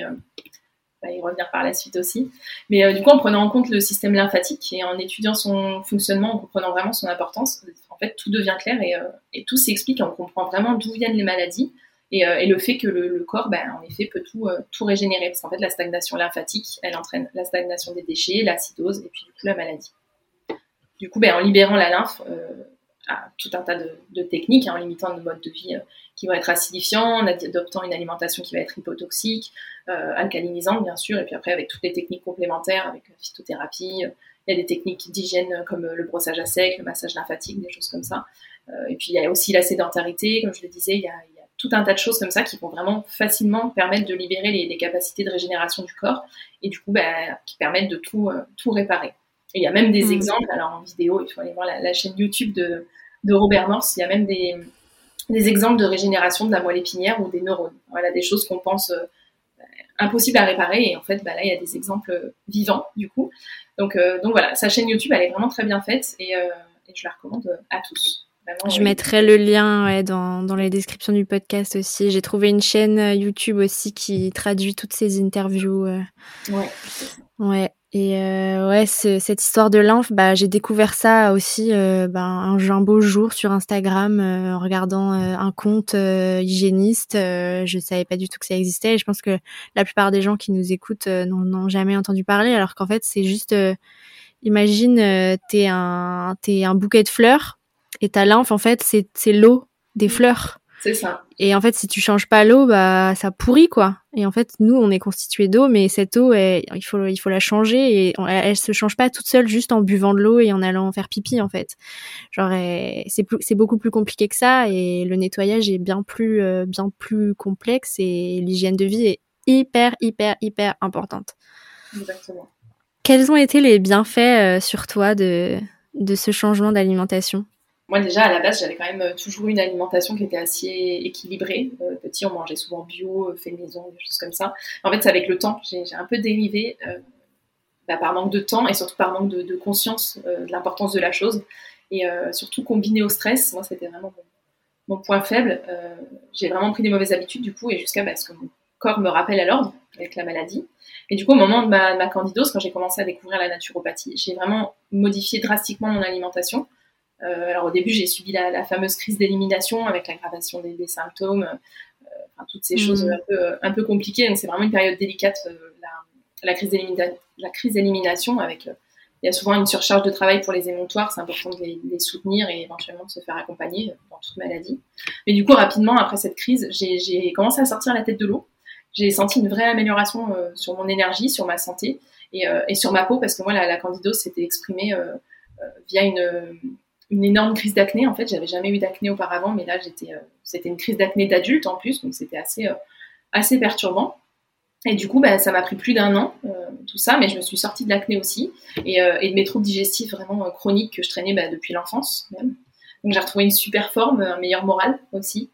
va y revenir par la suite aussi. Mais euh, du coup, en prenant en compte le système lymphatique et en étudiant son fonctionnement, en comprenant vraiment son importance, en fait, tout devient clair et, euh, tout s'explique. On comprend vraiment d'où viennent les maladies et, euh, le fait que le, corps, ben, en effet, peut tout, tout régénérer. Parce qu'en fait, la stagnation lymphatique, elle entraîne la stagnation des déchets, l'acidose et puis du coup la maladie. Du coup, ben, en libérant la lymphe, tout un tas de, techniques, hein, en limitant nos modes de vie euh, qui vont être acidifiants, en adoptant une alimentation qui va être hypotoxique, euh, alcalinisante bien sûr, et puis après avec toutes les techniques complémentaires, avec la phytothérapie, euh, il y a des techniques d'hygiène comme le brossage à sec, le massage lymphatique, des choses comme ça. et puis il y a aussi la sédentarité, comme je le disais, il y, a, tout un tas de choses comme ça qui vont vraiment facilement permettre de libérer les, capacités de régénération du corps et du coup bah, qui permettent de tout, tout réparer. Et il y a même des mmh. exemples, alors en vidéo, il faut aller voir la chaîne YouTube de, de Robert Morse, il y a même des, des, exemples de régénération de la moelle épinière ou des neurones. Voilà, des choses qu'on pense euh, impossibles à réparer. Et en fait, bah, là, il y a des exemples vivants, du coup. Donc, euh, donc voilà, sa chaîne YouTube, elle est vraiment très bien faite et, euh, et je la recommande à tous. je mettrai le lien ouais, dans, dans les descriptions du podcast aussi. J'ai trouvé une chaîne YouTube aussi qui traduit toutes ces interviews. Ouais. Ouais. Et euh, ouais, cette histoire de lymphe, bah, j'ai découvert ça aussi euh, bah, un, beau jour sur Instagram euh, en regardant euh, un compte euh, hygiéniste. je savais pas du tout que ça existait. Et je pense que la plupart des gens qui nous écoutent n'en ont jamais entendu parler, alors qu'en fait, c'est juste, imagine, t'es un, un bouquet de fleurs et ta lymphe, en fait, c'est, c'est l'eau des fleurs. C'est ça. Et en fait, si tu changes pas l'eau, bah ça pourrit quoi. Et en fait, nous, on est constitué d'eau, mais cette eau, il faut il faut la changer et elle, se change pas toute seule juste en buvant de l'eau et en allant faire pipi en fait. Genre c'est c'est beaucoup plus compliqué que ça et le nettoyage est bien plus euh, bien plus complexe et l'hygiène de vie est hyper hyper hyper importante. Exactement. Quels ont été les bienfaits euh, sur toi de de ce changement d'alimentation? Moi déjà à la base j'avais quand même euh, toujours une alimentation qui était assez équilibrée. Euh, petit on mangeait souvent bio, euh, fait maison, des choses comme ça. En fait c'est avec le temps j'ai un peu dérivé bah, par manque de temps et surtout par manque de, conscience de l'importance de la chose et surtout combiné au stress. Moi c'était vraiment mon, point faible. j'ai vraiment pris des mauvaises habitudes du coup et jusqu'à bah, ce que mon corps me rappelle à l'ordre avec la maladie. Et du coup, au moment de ma, ma candidose, quand j'ai commencé à découvrir la naturopathie, j'ai vraiment modifié drastiquement mon alimentation. Euh, alors au début, j'ai subi la, fameuse crise d'élimination avec l'aggravation des, symptômes, euh, enfin, toutes ces choses mhm. un peu, un peu compliquées. Donc c'est vraiment une période délicate, euh, la, la, crise d'élimination avec il y a souvent une surcharge de travail pour les émontoires, c'est important de les, soutenir et éventuellement de se faire accompagner dans toute maladie. Mais du coup, rapidement, après cette crise, j'ai commencé à sortir la tête de l'eau. J'ai senti une vraie amélioration sur mon énergie, sur ma santé et, et, sur ma peau, parce que moi, la, la candidose s'était exprimée via une, une énorme crise d'acné. En fait, j'avais jamais eu d'acné auparavant, mais là, j'étais, euh, c'était une crise d'acné d'adulte en plus, donc c'était assez, euh, assez perturbant. Et du coup, bah, ça m'a pris plus d'un an, euh, tout ça, mais je me suis sortie de l'acné aussi et, de mes troubles digestifs vraiment chroniques que je traînais bah, depuis l'enfance même. Donc j'ai retrouvé une super forme, un meilleur moral aussi.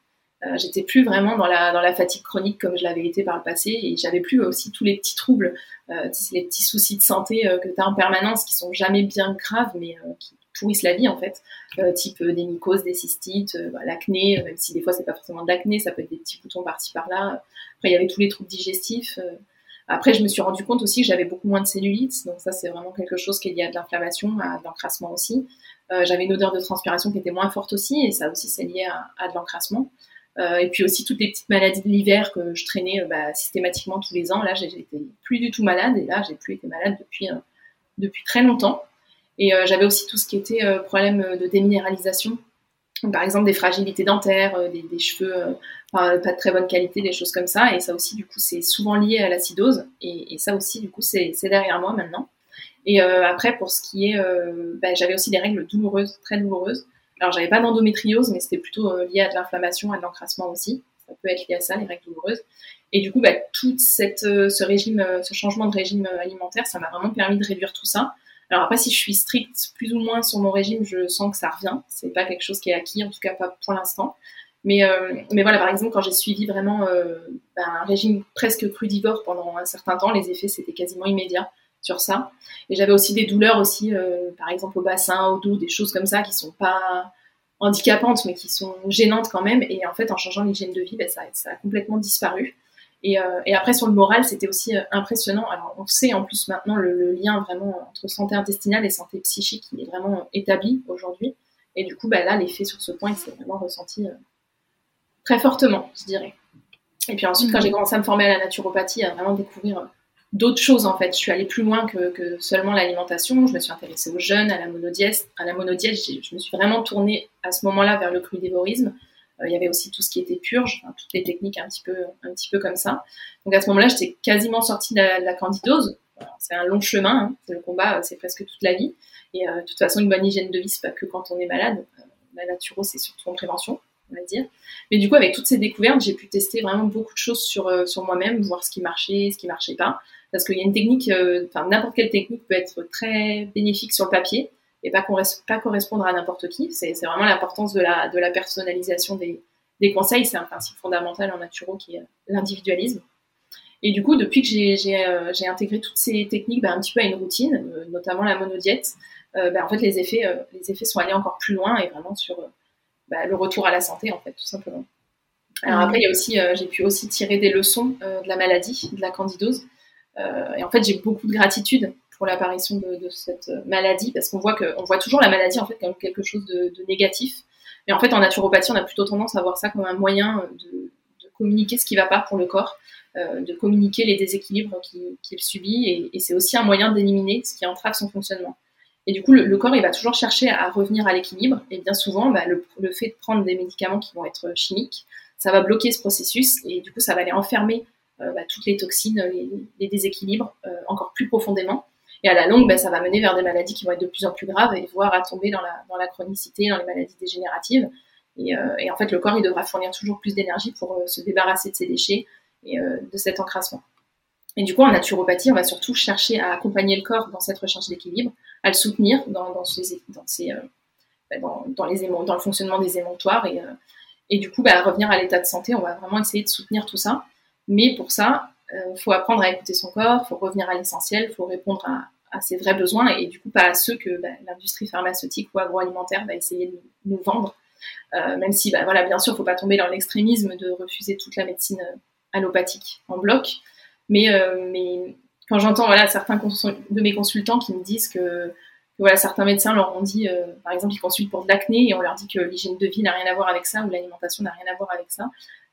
j'étais plus vraiment dans la, dans la fatigue chronique comme je l'avais été par le passé et j'avais plus aussi tous les petits troubles, les petits soucis de santé que tu as en permanence qui sont jamais bien graves mais qui, pourrissent la vie en fait, euh, type euh, des mycoses, des cystites, euh, bah, l'acné, même si des fois c'est pas forcément de l'acné, ça peut être des petits boutons par-ci par-là. Après il y avait tous les troubles digestifs. Après je me suis rendu compte aussi que j'avais beaucoup moins de cellulite, donc ça c'est vraiment quelque chose qui est lié à de l'inflammation, à de l'encrassement aussi. j'avais une odeur de transpiration qui était moins forte aussi, et ça aussi c'est lié à, de l'encrassement. et puis aussi toutes les petites maladies de l'hiver que je traînais bah, systématiquement tous les ans. Là, j'étais plus du tout malade et là, j'ai plus été malade depuis depuis très longtemps. Et euh, j'avais aussi tout ce qui était euh, problème de déminéralisation par exemple des fragilités dentaires, des, cheveux pas de très bonne qualité, des choses comme ça. Et ça aussi, du coup, c'est souvent lié à l'acidose. Et, ça aussi, du coup, c'est derrière moi maintenant. Et après, pour ce qui est, bah, j'avais aussi des règles douloureuses, très douloureuses. Alors, j'avais pas d'endométriose, mais c'était plutôt lié à de l'inflammation, à de l'encrassement aussi. Ça peut être lié à ça, les règles douloureuses. Et du coup, bah, tout ce régime, ce changement de régime alimentaire, ça m'a vraiment permis de réduire tout ça. Alors après, si je suis stricte plus ou moins sur mon régime, je sens que ça revient. C'est pas quelque chose qui est acquis, en tout cas pas pour l'instant. Mais, euh, mais voilà, par exemple, quand j'ai suivi vraiment euh, ben, un régime presque crudivore pendant un certain temps, les effets c'était quasiment immédiat sur ça. Et j'avais aussi des douleurs aussi, euh, par exemple au bassin, au dos, des choses comme ça qui sont pas handicapantes, mais qui sont gênantes quand même. Et en fait, en changeant l'hygiène de vie, ça, ça, a complètement disparu. Euh, et, après, sur le moral, c'était aussi euh, impressionnant. Alors, on sait en plus maintenant le, lien vraiment entre santé intestinale et santé psychique, qui est vraiment établi aujourd'hui. Et du coup, bah, là, l'effet sur ce point, il s'est vraiment ressenti euh, très fortement, je dirais. Et puis ensuite, quand mhm. j'ai commencé à me former à la naturopathie, à vraiment découvrir d'autres choses, en fait, je suis allée plus loin que, seulement l'alimentation. Je me suis intéressée aux jeunes, à la monodiète. À la monodiète, je me suis vraiment tournée à ce moment-là vers le crudévorisme. Euh, il y avait aussi tout ce qui était purge, toutes les techniques un petit peu, un petit peu comme ça. Donc à ce moment-là, j'étais quasiment sortie de la, candidose. C'est un long chemin, hein. le combat, euh, c'est presque toute la vie. Et euh, de toute façon, une bonne hygiène de vie, c'est pas que quand on est malade. la naturo, c'est surtout en prévention, on va dire. Mais du coup, avec toutes ces découvertes, j'ai pu tester vraiment beaucoup de choses sur, sur moi-même, voir ce qui marchait, ce qui marchait pas. Parce qu'il y a une technique, enfin n'importe quelle technique peut être très bénéfique sur le papier, et pas, pas correspondre à n'importe qui. C'est vraiment l'importance de la, de la personnalisation des, des conseils. C'est un principe fondamental en naturo qui est l'individualisme. Et du coup, depuis que j'ai euh, intégré toutes ces techniques bah, un petit peu à une routine, euh, notamment la monodiète, euh, bah, en fait, les effets, les effets sont allés encore plus loin et vraiment sur bah, le retour à la santé, en fait, tout simplement. Alors après, il y a aussi, j'ai pu aussi tirer des leçons de la maladie, de la candidose. et en fait, j'ai beaucoup de gratitude pour l'apparition de, cette maladie, parce qu'on voit que, on voit toujours la maladie en fait comme quelque chose de, négatif. Mais en fait, en naturopathie, on a plutôt tendance à voir ça comme un moyen de, communiquer ce qui ne va pas pour le corps, euh, de communiquer les déséquilibres qu'il subit, et, c'est aussi un moyen d'éliminer ce qui entrave son fonctionnement. Et du coup, le, corps, il va toujours chercher à revenir à l'équilibre, et bien souvent, bah, le, fait de prendre des médicaments qui vont être chimiques, ça va bloquer ce processus, et du coup, ça va aller enfermer euh, bah, toutes les toxines, les, déséquilibres euh, encore plus profondément. Et à la longue, ben, ça va mener vers des maladies qui vont être de plus en plus graves et voire à tomber dans la, dans chronicité, dans les maladies dégénératives. Et, euh, et, en fait, le corps, il devra fournir toujours plus d'énergie pour euh, se débarrasser de ces déchets et euh, de cet encrassement. Et du coup, en naturopathie, on va surtout chercher à accompagner le corps dans cette recherche d'équilibre, à le soutenir dans, dans, ses, dans, ses, les dans le fonctionnement des émontoires et, et du coup, bah, revenir à l'état de santé, on va vraiment essayer de soutenir tout ça. Mais pour ça, il faut apprendre à écouter son corps, il faut revenir à l'essentiel, il faut répondre à, ses vrais besoins et du coup pas à ceux que bah, l'industrie pharmaceutique ou agroalimentaire va essayer de nous vendre. Euh, même si, bah, voilà, bien sûr, il ne faut pas tomber dans l'extrémisme de refuser toute la médecine euh, allopathique en bloc. Mais, mais quand j'entends voilà, certains de mes consultants qui me disent que, voilà, certains médecins leur ont dit, par exemple, ils consultent pour de l'acné et on leur dit que l'hygiène de vie n'a rien à voir avec ça ou l'alimentation n'a rien à voir avec ça.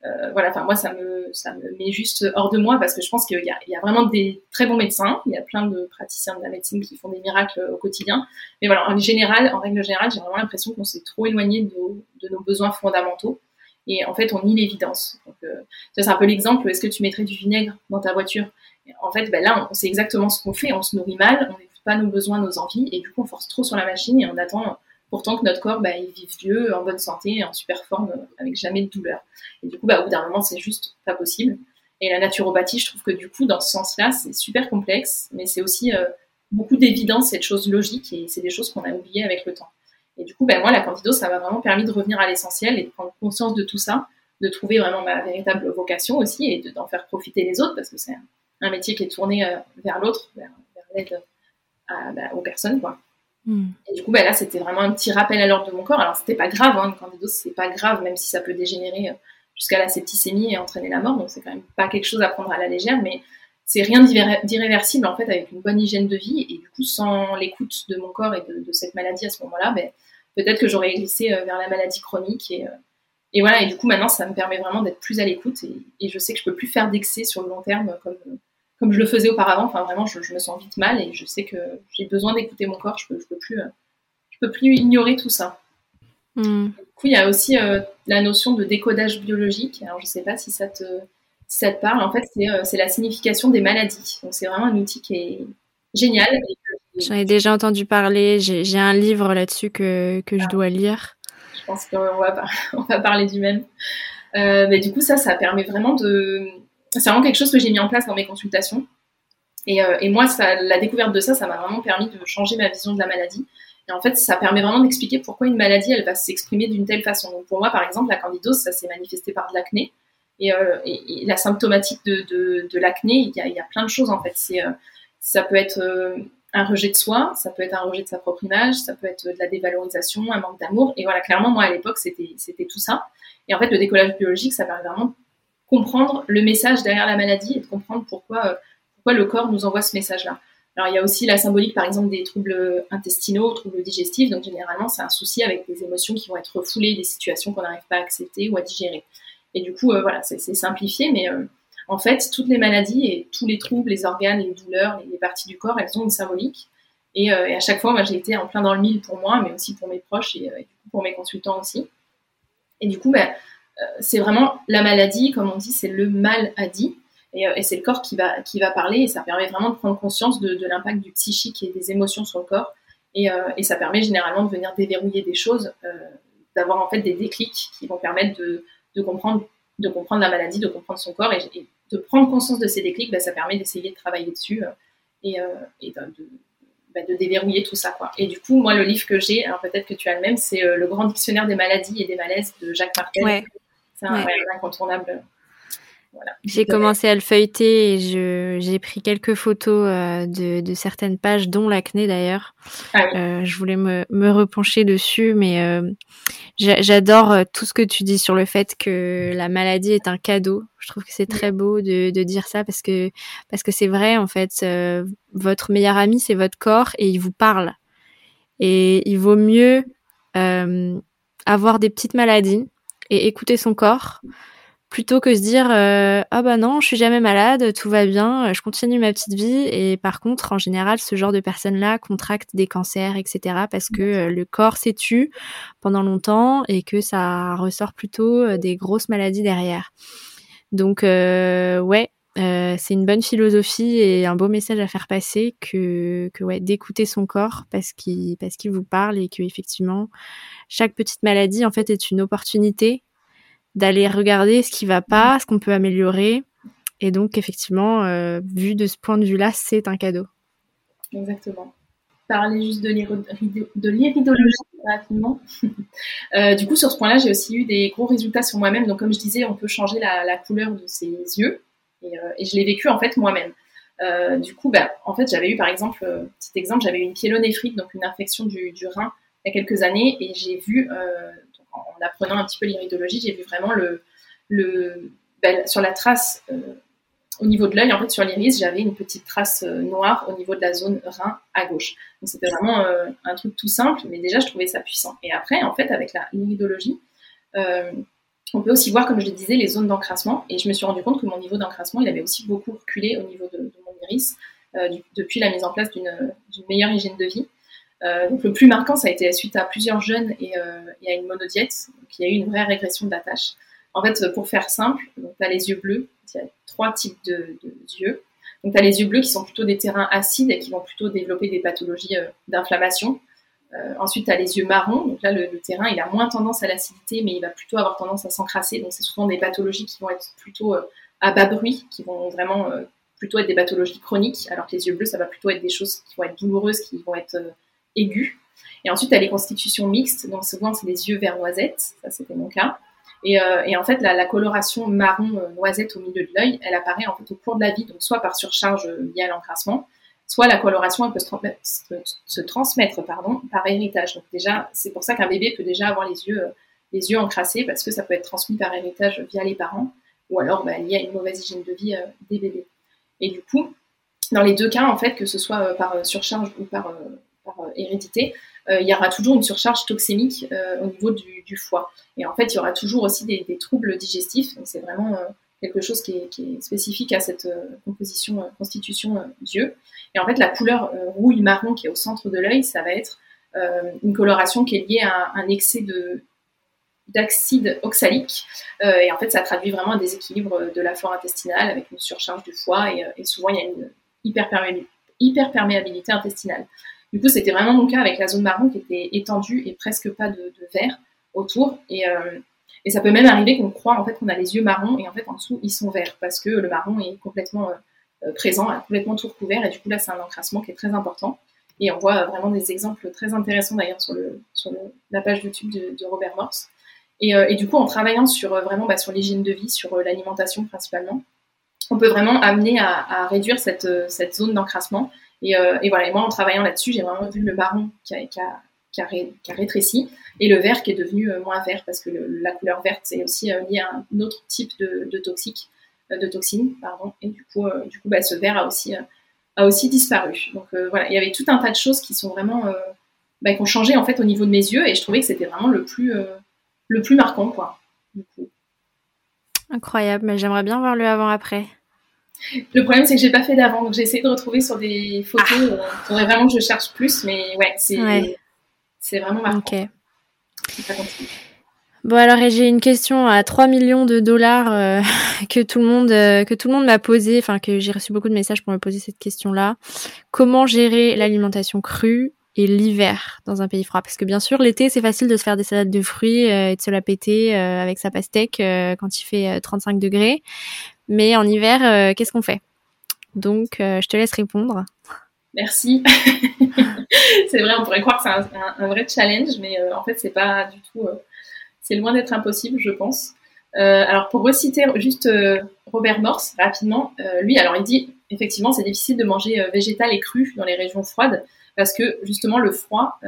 Euh, voilà, enfin moi ça me ça me met juste hors de moi parce que je pense qu'il y a, il y a vraiment des très bons médecins, il y a plein de praticiens de la médecine qui font des miracles au quotidien. Mais voilà, en général, en règle générale, j'ai vraiment l'impression qu'on s'est trop éloigné de nos, de nos, besoins fondamentaux et en fait on nie l'évidence. Donc euh, c'est un peu l'exemple. Est-ce que tu mettrais du vinaigre dans ta voiture? En fait, ben là, on, sait exactement ce qu'on fait. On se nourrit mal, on n'écoute pas nos besoins, nos envies et du coup on force trop sur la machine et on attend Pourtant que notre corps, bah, il vive vieux, en bonne santé, en super forme, avec jamais de douleur. Et du coup, bah, au bout d'un moment, c'est juste pas possible. Et la naturopathie, je trouve que du coup, dans ce sens-là, c'est super complexe, mais c'est aussi euh, beaucoup d'évidence, cette chose logique, et c'est des choses qu'on a oubliées avec le temps. Et du coup, bah, moi, la candidose, ça m'a vraiment permis de revenir à l'essentiel et de prendre conscience de tout ça, de trouver vraiment ma véritable vocation aussi et d'en faire profiter les autres, parce que c'est un, métier qui est tourné euh, vers l'autre, vers, l'aide aux personnes, quoi. Hmm. Et du coup, bah, là, c'était vraiment un petit rappel à l'ordre de mon corps. Alors, c'était pas grave, hein, une candidose, c'est pas grave, même si ça peut dégénérer euh, jusqu'à la septicémie et entraîner la mort. Donc, c'est quand même pas quelque chose à prendre à la légère, mais c'est rien d'irréversible, en fait, avec une bonne hygiène de vie. Et du coup, sans l'écoute de mon corps et de, cette maladie à ce moment-là, ben, peut-être que j'aurais glissé euh, vers la maladie chronique. Et, euh, et, voilà, et du coup, maintenant, ça me permet vraiment d'être plus à l'écoute. Et, et, je sais que je peux plus faire d'excès sur le long terme comme comme je le faisais auparavant. Enfin, vraiment, je, me sens vite mal et je sais que j'ai besoin d'écouter mon corps. Je peux, peux plus, je peux plus ignorer tout ça. Hmm. Du coup, il y a aussi la notion de décodage biologique. Alors, je ne sais pas si ça te, si ça te parle. En fait, c'est la signification des maladies. Donc, c'est vraiment un outil qui est génial. J'en ai déjà entendu parler. J'ai un livre là-dessus que, que je ah. dois lire. Je pense qu'on va, on va parler du même. mais du coup, ça, ça permet vraiment de. C'est vraiment quelque chose que j'ai mis en place dans mes consultations. Et, euh, et moi, ça, la découverte de ça, ça m'a vraiment permis de changer ma vision de la maladie. Et en fait, ça permet vraiment d'expliquer pourquoi une maladie, elle va s'exprimer d'une telle façon. Donc pour moi, par exemple, la candidose, ça s'est manifesté par de l'acné. Et, euh, la symptomatique de, de, l'acné, il y a, y a, plein de choses en fait. C'est, euh, ça peut être un rejet de soi, ça peut être un rejet de sa propre image, ça peut être de la dévalorisation, un manque d'amour. Et voilà, clairement, moi à l'époque, c'était, c'était tout ça. Et en fait, le décollage biologique, ça permet vraiment comprendre le message derrière la maladie et de comprendre pourquoi pourquoi le corps nous envoie ce message-là. Alors il y a aussi la symbolique par exemple des troubles intestinaux, troubles digestifs, donc généralement c'est un souci avec des émotions qui vont être refoulées, des situations qu'on n'arrive pas à accepter ou à digérer. Et du coup, euh, voilà, c'est simplifié, mais euh, en fait, toutes les maladies et tous les troubles, les organes, les douleurs, les, parties du corps, elles ont une symbolique. Et, euh, à chaque fois, moi, j'ai été en plein dans le mille pour moi, mais aussi pour mes proches et, pour mes consultants aussi. Et du coup, ben, c'est vraiment la maladie, comme on dit, c'est le mal à dit. Euh, et, c'est le corps qui va, qui va parler et ça permet vraiment de prendre conscience de, l'impact du psychique et des émotions sur le corps. Et, euh, et, ça permet généralement de venir déverrouiller des choses, euh, d'avoir en fait des déclics qui vont permettre de, de, comprendre, de comprendre la maladie, de comprendre son corps et, de prendre conscience de ces déclics, bah, ça permet d'essayer de travailler dessus et, de, bah, de, déverrouiller tout ça. Quoi. Et du coup, moi, le livre que j'ai, alors peut-être que tu as le même, c'est Le Grand Dictionnaire des maladies et des malaises de Jacques Martel. C'est un incontournable j'ai commencé à le feuilleter et j'ai pris quelques photos euh, de, certaines pages, dont l'acné d'ailleurs. Ah euh, je voulais me, me, repencher dessus, mais euh, j'adore tout ce que tu dis sur le fait que la maladie est un cadeau. Je trouve que c'est très beau de, de, dire ça parce que parce que c'est vrai en fait. votre meilleur ami c'est votre corps et il vous parle. Et il vaut mieux avoir des petites maladies et écouter son corps plutôt que se dire euh, ah bah non je suis jamais malade tout va bien je continue ma petite vie. Et par contre en général ce genre de personnes là contractent des cancers etc parce que euh, le corps s'est tu pendant longtemps et que ça ressort plutôt euh, des grosses maladies derrière. Donc ouais c'est une bonne philosophie et un beau message à faire passer que, que ouais d'écouter son corps parce qu'il parce qu'il vous parle et que effectivement chaque petite maladie en fait est une opportunité d'aller regarder ce qui va pas, ce qu'on peut améliorer. Et donc, effectivement, euh, vu de ce point de vue-là, c'est un cadeau. Exactement. Parler juste de l'iridologie rapidement. Euh, du coup, sur ce point-là, j'ai aussi eu des gros résultats sur moi-même. Donc, comme je disais, on peut changer la, couleur de ses yeux. Et, euh, et je l'ai vécu en fait moi-même. du coup, bah, en fait, j'avais eu par exemple, petit exemple, j'avais eu une pyélonéphrite, donc une infection du, rein, il y a quelques années, et j'ai vu en apprenant un petit peu l'iridologie, j'ai vu vraiment le, ben, sur la trace euh, au niveau de l'œil, en fait, sur l'iris, j'avais une petite trace euh, noire au niveau de la zone rein à gauche. Donc c'était vraiment euh, un truc tout simple, mais déjà je trouvais ça puissant. Et après, en fait, avec l'iridologie, on peut aussi voir, comme je le disais, les zones d'encrassement. Et je me suis rendu compte que mon niveau d'encrassement, il avait aussi beaucoup reculé au niveau de, mon iris depuis la mise en place d'une meilleure hygiène de vie. Euh, donc le plus marquant, ça a été suite à plusieurs jeunes et, euh, à une monodiète, qui a eu une vraie régression de la tâche. En fait, pour faire simple, tu as les yeux bleus, il y a trois types de, yeux. Donc tu as les yeux bleus qui sont plutôt des terrains acides et qui vont plutôt développer des pathologies euh, d'inflammation. Euh, ensuite, tu as les yeux marrons. Donc là, le, terrain, il a moins tendance à l'acidité, mais il va plutôt avoir tendance à s'encrasser. Donc c'est souvent des pathologies qui vont être plutôt à bas bruit, qui vont vraiment plutôt être des pathologies chroniques, alors que les yeux bleus, ça va plutôt être des choses qui vont être douloureuses, qui vont être aigu. Et ensuite, tu as les constitutions mixtes, donc souvent c'est des yeux vert noisette, ça c'était mon cas. Et, euh, en fait, la, coloration marron euh, noisette au milieu de l'œil, elle apparaît en fait au cours de la vie, donc soit par surcharge euh, liée à l'encrassement, soit la coloration peut se, transmettre, par héritage. Donc déjà, c'est pour ça qu'un bébé peut déjà avoir les yeux, les yeux encrassés parce que ça peut être transmis par héritage via les parents ou alors bah, lié à une mauvaise hygiène de vie des bébés. Et du coup, dans les deux cas, en fait, que ce soit par surcharge ou par euh, hérédité, euh, il y aura toujours une surcharge toxémique euh, au niveau du, foie. Et en fait, il y aura toujours aussi des, troubles digestifs. Donc c'est vraiment quelque chose qui est, spécifique à cette composition, constitution d'yeux. Et en fait, la couleur rouille marron qui est au centre de l'œil, ça va être une coloration qui est liée à un excès de d'acide oxalique. et en fait, ça traduit vraiment un déséquilibre de la flore intestinale avec une surcharge du foie et, souvent il y a une hyperperméabilité intestinale. Du coup, c'était vraiment mon cas avec la zone marron qui était étendue et presque pas de, de verre autour. Euh, et, ça peut même arriver qu'on croit en fait qu'on a les yeux marrons et en fait en dessous ils sont verts parce que le marron est complètement euh, euh, présent, complètement tout recouvert et du coup là c'est un encrassement qui est très important. Et on voit vraiment des exemples très intéressants d'ailleurs sur, la page YouTube de, Robert Morse. Et, du coup, en travaillant sur vraiment bah, sur l'hygiène de vie, sur l'alimentation principalement, on peut vraiment amener à, réduire cette, zone d'encrassement euh, et, voilà, moi en travaillant là-dessus, j'ai vraiment vu le marron qui, a, qui, a, rétréci et le vert qui est devenu euh, moins vert parce que la couleur verte c'est aussi euh, lié à un autre type de, de toxique, de toxines, pardon. Et du coup, du coup, bah, ce vert a aussi a aussi disparu. Donc voilà, il y avait tout un tas de choses qui sont vraiment bah, qui ont changé en fait au niveau de mes yeux et je trouvais que c'était vraiment le plus le plus marquant quoi. Du coup. Incroyable, mais j'aimerais bien voir le avant après. Le problème, c'est que j'ai pas fait d'avant, donc j'ai essayé de retrouver sur des photos. Il ah. euh, faudrait vraiment que je cherche plus, mais ouais, c'est c'est vraiment marrant. Ok. Bon alors j'ai une question à 3 millions de dollars euh, que tout le monde euh, que tout le monde m'a posé, enfin que j'ai reçu beaucoup de messages pour me poser cette question-là. Comment gérer l'alimentation crue et l'hiver dans un pays froid? Parce que bien sûr l'été c'est facile de se faire des salades de fruits et de se la péter avec sa pastèque quand il fait 35 degrés, mais en hiver, euh, qu'est-ce qu'on fait? Donc, euh, je te laisse répondre. Merci. c'est vrai, on pourrait croire que c'est un, vrai challenge, mais euh, en fait, c'est pas du tout. c'est loin d'être impossible, je pense. alors, pour reciter juste Robert Morse rapidement, lui, alors il dit effectivement, c'est difficile de manger végétal et cru dans les régions froides parce que justement le froid,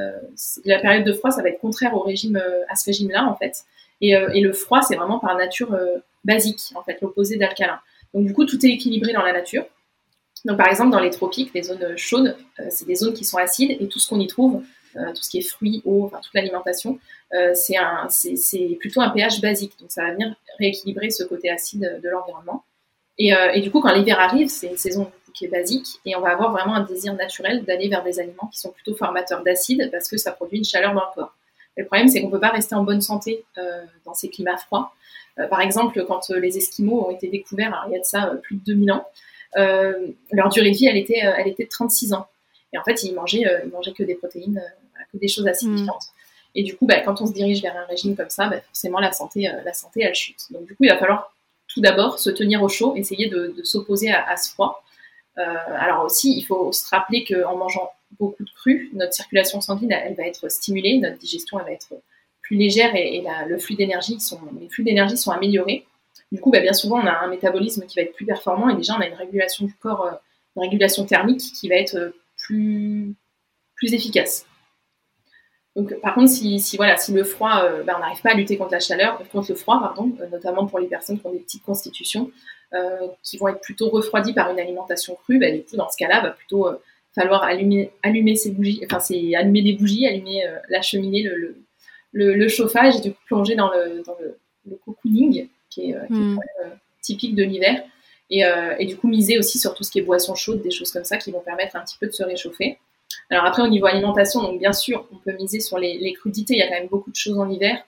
la période de froid, ça va être contraire au régime, à ce régime-là en fait. Et, et le froid, c'est vraiment par nature basique, en fait, l'opposé d'alcalin. Donc du coup, tout est équilibré dans la nature. Donc par exemple, dans les tropiques, les zones chaudes, euh, c'est des zones qui sont acides et tout ce qu'on y trouve, euh, tout ce qui est fruits, eau, toute l'alimentation, euh, c'est plutôt un pH basique. Donc ça va venir rééquilibrer ce côté acide de l'environnement. Et, du coup, quand l'hiver arrive, c'est une saison qui est basique et on va avoir vraiment un désir naturel d'aller vers des aliments qui sont plutôt formateurs d'acide parce que ça produit une chaleur dans le corps. le problème, c'est qu'on peut pas rester en bonne santé dans ces climats froids. Par exemple, quand les Esquimaux ont été découverts, il y a de ça plus de 2000 ans, leur durée de vie, elle était, elle était de 36 ans. Et en fait, ils mangeaient, ils mangeaient que des protéines, que des choses acidifiantes. Mm. Et du coup, bah, quand on se dirige vers un régime comme ça, bah, forcément la santé, la santé, elle chute. Donc du coup, il va falloir tout d'abord se tenir au chaud, essayer de, s'opposer à, ce froid. alors aussi, il faut se rappeler qu'en mangeant beaucoup de cru, notre circulation sanguine, elle, va être stimulée, notre digestion, elle va être plus légère et, le flux d'énergie sont, les flux d'énergie sont améliorés. Du coup, bah, bien souvent, on a un métabolisme qui va être plus performant et déjà, on a une régulation du corps, euh, une régulation thermique qui va être euh, plus, efficace. Par contre, si, le froid, euh, bah, on n'arrive pas à lutter contre la chaleur, contre le froid, notamment pour les personnes qui ont des petites constitutions, qui vont être plutôt refroidies par une alimentation crue, bah, du coup, dans ce cas-là, va plutôt falloir allumer, allumer bougies, enfin, des bougies, allumer la cheminée, le, chauffage et du coup plonger dans le, dans le cocooning, qui est, euh, hmm. euh, typique de l'hiver. Et, euh, et, du coup, miser aussi sur tout ce qui est boissons chaudes, des choses comme ça qui vont permettre un petit peu de se réchauffer. Alors après, au niveau alimentation, donc bien sûr, on peut miser sur les, les crudités. Il y a quand même beaucoup de choses en hiver.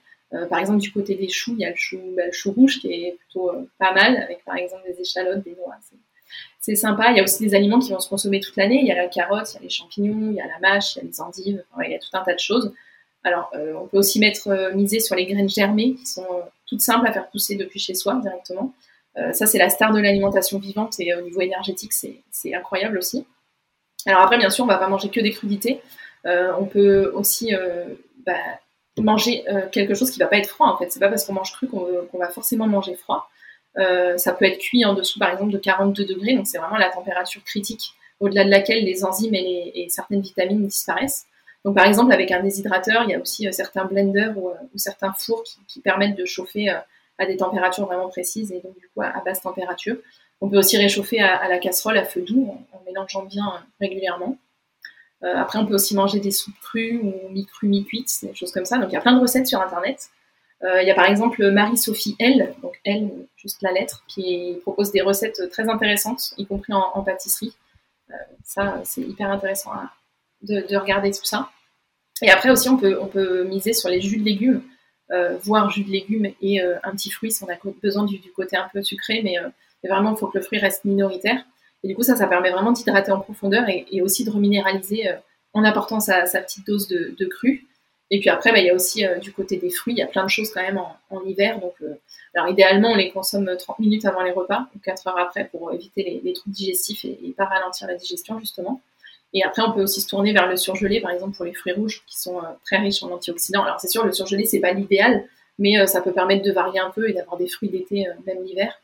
par exemple, du côté des choux, il y a le chou, bah, le chou rouge qui est plutôt pas mal, avec par exemple des échalotes, des noix. C'est sympa. Il y a aussi des aliments qui vont se consommer toute l'année. Il y a la carotte, il y a les champignons, il y a la mâche, il y a les endives. il y a tout un tas de choses. Alors, euh, on peut aussi mettre euh, miser sur les graines germées qui sont euh, toutes simples à faire pousser depuis chez soi directement. ça, c'est la star de l'alimentation vivante et au niveau énergétique, c'est incroyable aussi. Alors après, bien sûr, on va pas manger que des crudités. on peut aussi bah, manger quelque chose qui va pas être froid. En fait, c'est pas parce qu'on mange cru qu'on va forcément manger froid. ça peut être cuit en dessous, par exemple, de 42 degrés. Donc c'est vraiment la température critique au-delà de laquelle les enzymes et certaines vitamines disparaissent. Par exemple, avec un déshydrateur, il y a aussi euh, certains blenders ou, euh, certains fours qui, permettent de chauffer euh, à des températures vraiment précises et donc du coup à, basse température. On peut aussi réchauffer à, la casserole à feu doux en, mélangeant bien régulièrement. après, on peut aussi manger des soupes crues ou mi-crues, mi-cuites, des choses comme ça. Donc, il y a plein de recettes sur Internet. il y a par exemple Marie-Sophie L, donc L, juste la lettre, qui propose des recettes très intéressantes, y compris en, pâtisserie. ça, c'est hyper intéressant de, regarder tout ça. Et après aussi, on peut, on peut miser sur les jus de légumes, voire jus de légumes et un petit fruit si on a besoin du, côté un peu sucré, mais, vraiment, il faut que le fruit reste minoritaire. Et du coup, ça, ça permet vraiment d'hydrater en profondeur et, aussi de reminéraliser en apportant sa, petite dose de, de cru. Et puis après, bah, il y a aussi euh, du côté des fruits, il y a plein de choses quand même en, hiver. Donc, euh, alors idéalement, on les consomme 30 minutes avant les repas, ou 4 heures après, pour éviter les, troubles digestifs et, pas ralentir la digestion justement. Et après, on peut aussi se tourner vers le surgelé, par exemple pour les fruits rouges, qui sont euh, très riches en antioxydants. Alors c'est sûr, le surgelé c'est pas l'idéal, mais ça peut permettre de varier un peu et d'avoir des fruits d'été même l'hiver.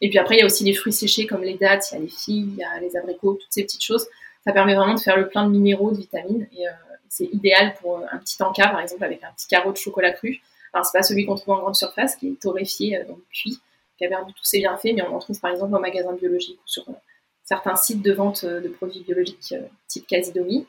Et puis après, il y a aussi les fruits séchés comme les dattes, il y a les figues, il y a les abricots, toutes ces petites choses. Ça permet vraiment de faire le plein de minéraux, de vitamines. Et c'est idéal pour un petit encas, par exemple, avec un petit carreau de chocolat cru. Alors, c'est pas celui qu'on trouve en grande surface, qui est torréfié, euh, donc cuit, qui a perdu tous ses bienfaits, mais on en trouve par exemple en magasin biologique ou sur euh, certains sites de vente euh, de produits biologiques type Casidomi.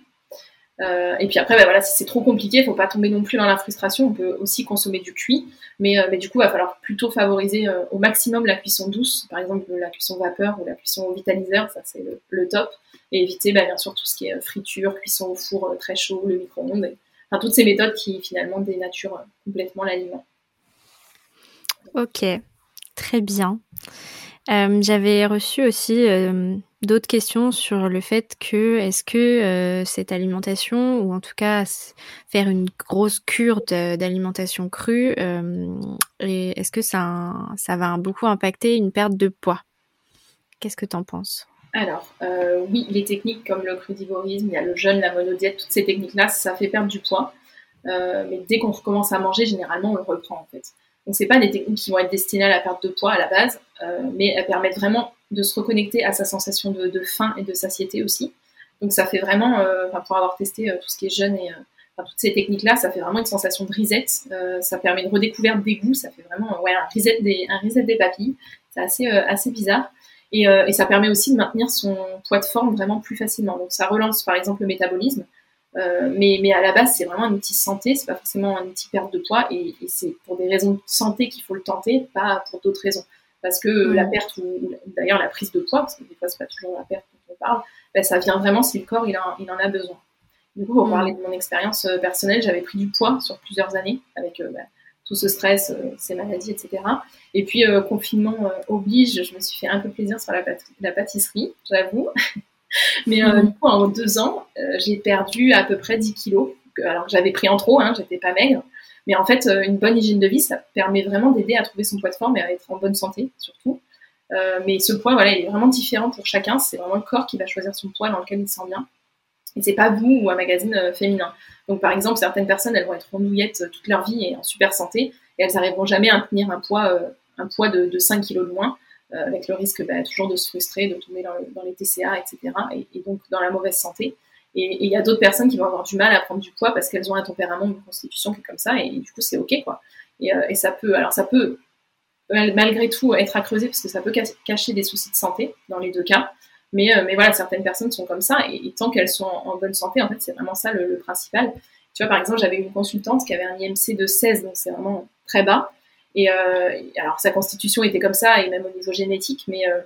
Euh, et puis après, bah, voilà, si c'est trop compliqué, il faut pas tomber non plus dans la frustration. On peut aussi consommer du cuit, mais, mais du coup, il va falloir plutôt favoriser au maximum la cuisson douce, par exemple la cuisson vapeur ou la cuisson au vitaliseur, ça c'est le, top et éviter bah, bien sûr tout ce qui est euh, friture, cuisson au four euh, très chaud, le micro-ondes, enfin toutes ces méthodes qui finalement dénaturent euh, complètement l'aliment. Ok, très bien. J'avais reçu aussi d'autres questions sur le fait que est-ce que cette alimentation, ou en tout cas faire une grosse cure d'alimentation crue, est-ce que ça, va beaucoup impacter une perte de poids? Qu'est-ce que tu en penses? Alors, euh, oui, les techniques comme le crudivorisme, il y a le jeûne, la monodiète, toutes ces techniques-là, ça fait perdre du poids. Euh, mais dès qu'on recommence à manger, généralement, on le reprend en fait. Donc, c'est pas des techniques qui vont être destinées à la perte de poids à la base, euh, mais elles permettent vraiment de se reconnecter à sa sensation de, faim et de satiété aussi. Donc, ça fait vraiment, pour avoir testé tout ce qui est jeûne et toutes ces techniques-là, ça fait vraiment une sensation de reset. ça permet une redécouverte des goûts. Ça fait vraiment ouais, un reset des, un reset des papilles. C'est assez, assez bizarre. Euh, et, ça permet aussi de maintenir son poids de forme vraiment plus facilement. Donc ça relance par exemple le métabolisme, euh, mais, mais, à la base c'est vraiment un outil santé, c'est pas forcément un outil perte de poids, et, c'est pour des raisons de santé qu'il faut le tenter, pas pour d'autres raisons. Parce que mm. la perte, ou d'ailleurs la prise de poids, parce que des fois c'est pas toujours la perte dont on parle, ben, ça vient vraiment si le corps il, il en a besoin. Du coup, pour mm. parler de mon expérience euh, personnelle, j'avais pris du poids sur plusieurs années avec ben, tout ce stress, euh, ces maladies, etc. Et puis euh, confinement euh, oblige, je me suis fait un peu plaisir sur la, la pâtisserie, j'avoue. Mais mhm. du coup, en deux ans, j'ai perdu à peu près 10 kilos. Alors j'avais pris en trop, hein, j'étais pas maigre. Mais en fait, une bonne hygiène de vie, ça permet vraiment d'aider à trouver son poids de forme et à être en bonne santé, surtout. mais ce poids, voilà, il est vraiment différent pour chacun. C'est vraiment le corps qui va choisir son poids dans lequel il se sent bien. Et c'est pas vous ou un magazine féminin. Donc, par exemple, certaines personnes, elles vont être rondouillettes euh, toute leur vie et en super santé, et elles n'arriveront jamais à tenir un poids, euh, de, de, 5 kilos de euh, avec le risque bah, toujours de se frustrer, de tomber dans, les TCA, etc., et, donc dans la mauvaise santé. Et il y a d'autres personnes qui vont avoir du mal à prendre du poids parce qu'elles ont un tempérament, une constitution qui est comme ça, et, du coup, c'est OK, quoi. Et, et, ça peut, alors ça peut malgré tout être à creuser parce que ça peut cacher des soucis de santé dans les deux cas. Mais, euh, voilà, certaines personnes sont comme ça et, tant qu'elles sont en, bonne santé, en fait, c'est vraiment ça le, principal. Tu vois, par exemple, j'avais une consultante qui avait un IMC de 16, donc c'est vraiment très bas. Et euh, alors, sa constitution était comme ça, et même au niveau génétique, mais euh,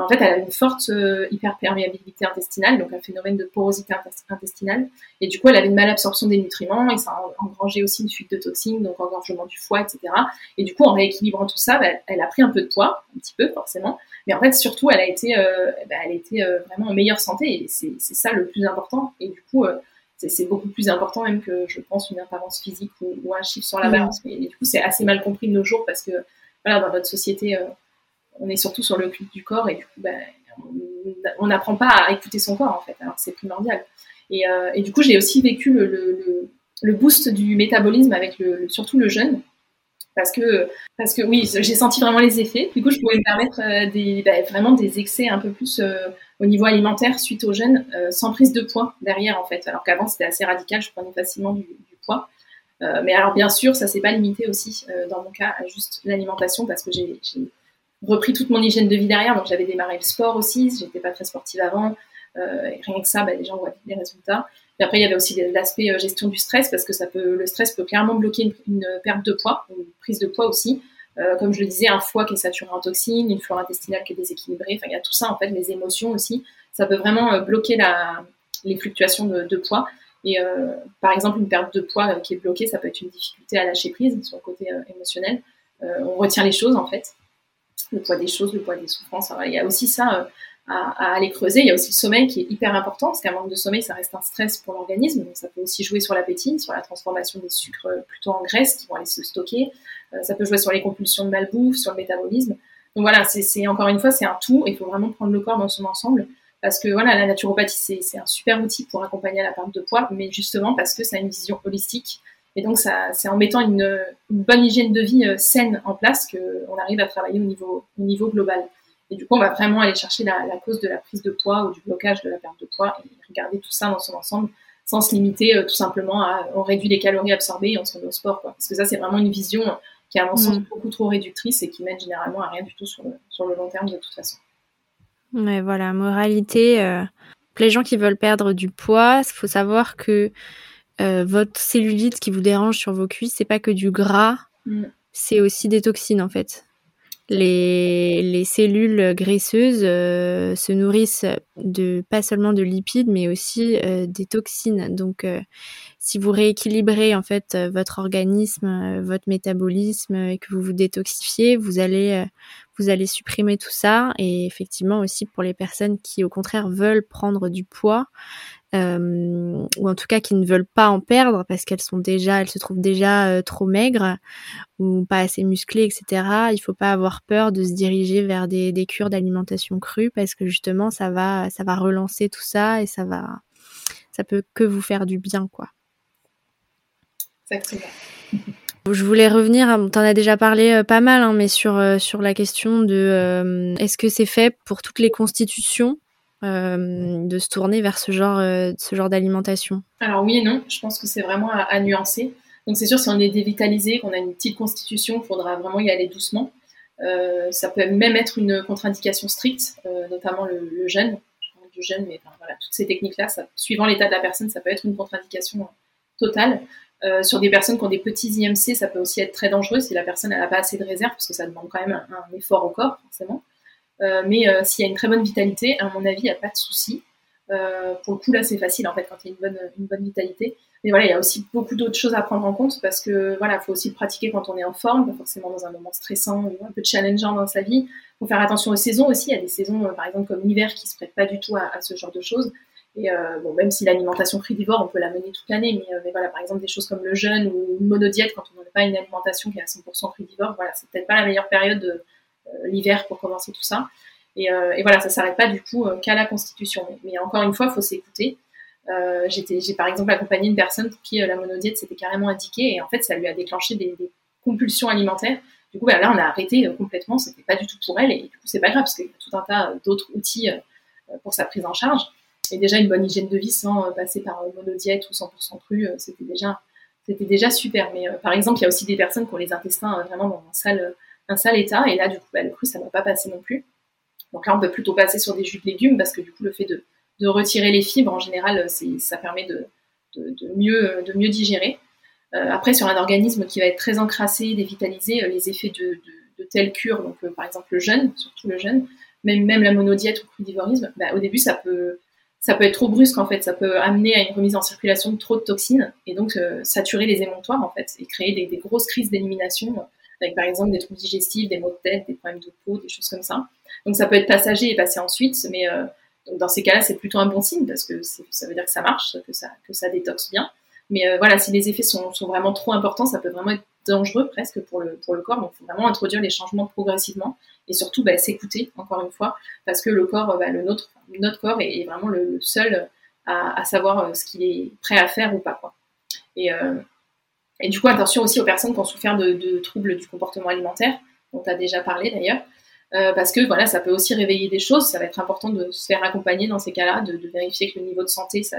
en fait, elle a une forte euh, hyperperméabilité intestinale, donc un phénomène de porosité intestinale. Et du coup, elle avait une malabsorption des nutriments et ça a engrangé aussi une fuite de toxines, donc engorgement du foie, etc. Et du coup, en rééquilibrant tout ça, bah, elle a pris un peu de poids, un petit peu forcément. Mais en fait, surtout, elle a été, euh, bah, elle a été euh, vraiment en meilleure santé et c'est ça le plus important. Et du coup, c'est beaucoup plus important même que, je pense, une apparence physique ou, un chiffre sur la mmh. balance. Mais, du coup, c'est assez mal compris de nos jours parce que, voilà, dans notre société on est surtout sur le culte du corps et du coup, ben, on n'apprend pas à écouter son corps en fait, alors c'est primordial. Et, euh, et, du coup, j'ai aussi vécu le, le, boost du métabolisme avec le, surtout le jeûne. Parce que, parce que oui, j'ai senti vraiment les effets. Du coup, je pouvais me permettre euh, des, ben, vraiment des excès un peu plus euh, au niveau alimentaire suite au jeûne, sans prise de poids derrière en fait. Alors qu'avant, c'était assez radical, je prenais facilement du, du poids. mais alors, bien sûr, ça s'est pas limité aussi, dans mon cas, à juste l'alimentation, parce que j'ai repris toute mon hygiène de vie derrière. Donc j'avais démarré le sport aussi, j'étais pas très sportive avant. Euh, rien que ça, bah, les gens voient des résultats. Et après, il y avait aussi l'aspect euh, gestion du stress parce que ça peut, le stress peut clairement bloquer une, perte de poids, une prise de poids aussi. Euh, comme je le disais, un foie qui est saturé en toxines, une flore intestinale qui est déséquilibrée. Enfin, il y a tout ça en fait, les émotions aussi. Ça peut vraiment bloquer la, les fluctuations de, poids. Et par exemple, une perte de poids qui est bloquée, ça peut être une difficulté à lâcher prise sur le côté émotionnel. on retient les choses en fait, le poids des choses, le poids des souffrances. il y a aussi ça à, aller creuser. Il y a aussi le sommeil qui est hyper important, parce qu'un manque de sommeil, ça reste un stress pour l'organisme. Donc ça peut aussi jouer sur l'appétit, sur la transformation des sucres plutôt en graisse qui vont aller se stocker. Euh, ça peut jouer sur les compulsions de malbouffe, sur le métabolisme. Donc voilà, c'est encore une fois, c'est un tout. Il faut vraiment prendre le corps dans son ensemble. Parce que voilà, la naturopathie, c'est un super outil pour accompagner la perte de poids, mais justement parce que ça a une vision holistique. Et donc, c'est en mettant une, une, bonne hygiène de vie euh, saine en place qu'on arrive à travailler au niveau, au niveau global. Et du coup, on va vraiment aller chercher la, cause de la prise de poids ou du blocage de la perte de poids et regarder tout ça dans son ensemble sans se limiter euh, tout simplement à on réduit les calories absorbées et on se met au sport. Quoi. Parce que ça, c'est vraiment une vision qui est à mon sens mm. beaucoup trop réductrice et qui mène généralement à rien du tout sur le, sur le long terme de toute façon. Mais voilà, moralité, euh, les gens qui veulent perdre du poids, il faut savoir que euh, votre cellulite qui vous dérange sur vos cuisses, c'est pas que du gras, mm. c'est aussi des toxines en fait les, cellules graisseuses euh, se nourrissent de pas seulement de lipides mais aussi euh, des toxines. Donc si vous rééquilibrez en fait votre organisme, votre métabolisme et que vous vous détoxifiez, vous allez supprimer tout ça et effectivement aussi pour les personnes qui au contraire veulent prendre du poids, euh, ou en tout cas qui ne veulent pas en perdre parce qu'elles sont déjà, elles se trouvent déjà euh, trop maigres ou pas assez musclées, etc. Il faut pas avoir peur de se diriger vers des, des cures d'alimentation crue parce que justement ça va, ça va relancer tout ça et ça va, ça peut que vous faire du bien, quoi. Exactement. Je voulais revenir, t'en as déjà parlé euh, pas mal, hein, mais sur sur la question de est-ce que c'est fait pour toutes les constitutions euh, de se tourner vers ce genre, euh, ce genre d'alimentation? Alors oui et non, je pense que c'est vraiment à, nuancer. Donc c'est sûr, si on est dévitalisé, qu'on a une petite constitution, il faudra vraiment y aller doucement. Euh, ça peut même être une contre-indication stricte, notamment le, jeûne. Du jeûne, mais voilà, toutes ces techniques-là, suivant l'état de la personne, ça peut être une contre-indication totale. Sur des personnes qui ont des petits IMC, ça peut aussi être très dangereux si la personne n'a pas assez de réserve, parce que ça demande quand même un effort au corps, forcément. Euh, mais euh, s'il y a une très bonne vitalité, à mon avis, il n'y a pas de souci. Euh, pour le coup, là, c'est facile en fait quand il y a une bonne, vitalité. Mais voilà, il y a aussi beaucoup d'autres choses à prendre en compte parce que voilà, faut aussi le pratiquer quand on est en forme, pas forcément dans un moment stressant ou un peu challengeant dans sa vie. Faut faire attention aux saisons aussi. Il y a des saisons, par exemple comme l'hiver, qui se prêtent pas du tout à, ce genre de choses. Et euh, bon, même si l'alimentation frugivore, on peut la mener toute l'année, mais, mais, voilà, par exemple des choses comme le jeûne ou une monodiète quand on n'a pas une alimentation qui est à 100% frugivore, voilà, c'est peut-être pas la meilleure période de, euh, l'hiver pour commencer tout ça. Et, euh, et voilà, ça s'arrête pas du coup euh, qu'à la constitution. Mais, encore une fois, il faut s'écouter. j'ai par exemple accompagné une personne pour qui la monodiète s'était carrément indiquée et en fait ça lui a déclenché des, compulsions alimentaires. Du coup, bah, là, on a arrêté complètement. C'était pas du tout pour elle et du coup, c'est pas grave parce qu'il y a tout un tas d'autres outils pour sa prise en charge. Et déjà, une bonne hygiène de vie sans passer par monodiète ou 100% cru, c'était déjà, c'était déjà super. Mais par exemple, il y a aussi des personnes qui ont les intestins vraiment dans un sale, état. Et là, du coup, bah, le cru, ça ne va pas passer non plus. Donc là, on peut plutôt passer sur des jus de légumes parce que du coup, le fait de, retirer les fibres, en général, ça permet de, mieux, de mieux digérer. Euh, après, sur un organisme qui va être très encrassé, dévitalisé, euh, les effets de, telle cure, donc euh, par exemple le jeûne, surtout le jeûne, même, même la monodiète ou le crudivorisme, bah, au début, ça peut, ça peut être trop brusque en fait, ça peut amener à une remise en circulation de trop de toxines et donc saturer les émontoires en fait et créer des, grosses crises d'élimination avec par exemple des troubles digestifs, des maux de tête, des problèmes de peau, des choses comme ça. Donc ça peut être passager et passer ensuite, mais euh, dans ces cas-là, c'est plutôt un bon signe parce que ça veut dire que ça marche, que ça, que ça détoxe bien. Mais euh, voilà, si les effets sont, sont, vraiment trop importants, ça peut vraiment être dangereux presque pour le, pour le corps. Donc il faut vraiment introduire les changements progressivement et surtout bah, s'écouter, encore une fois, parce que le corps, bah, le nôtre, notre corps est, vraiment le, seul à, savoir euh, ce qu'il est prêt à faire ou pas. Et, euh, et du coup, attention aussi aux personnes qui ont souffert de, troubles du comportement alimentaire, dont tu as déjà parlé d'ailleurs. Euh, parce que voilà, ça peut aussi réveiller des choses. Ça va être important de se faire accompagner dans ces cas-là, de, vérifier que le niveau de santé ça,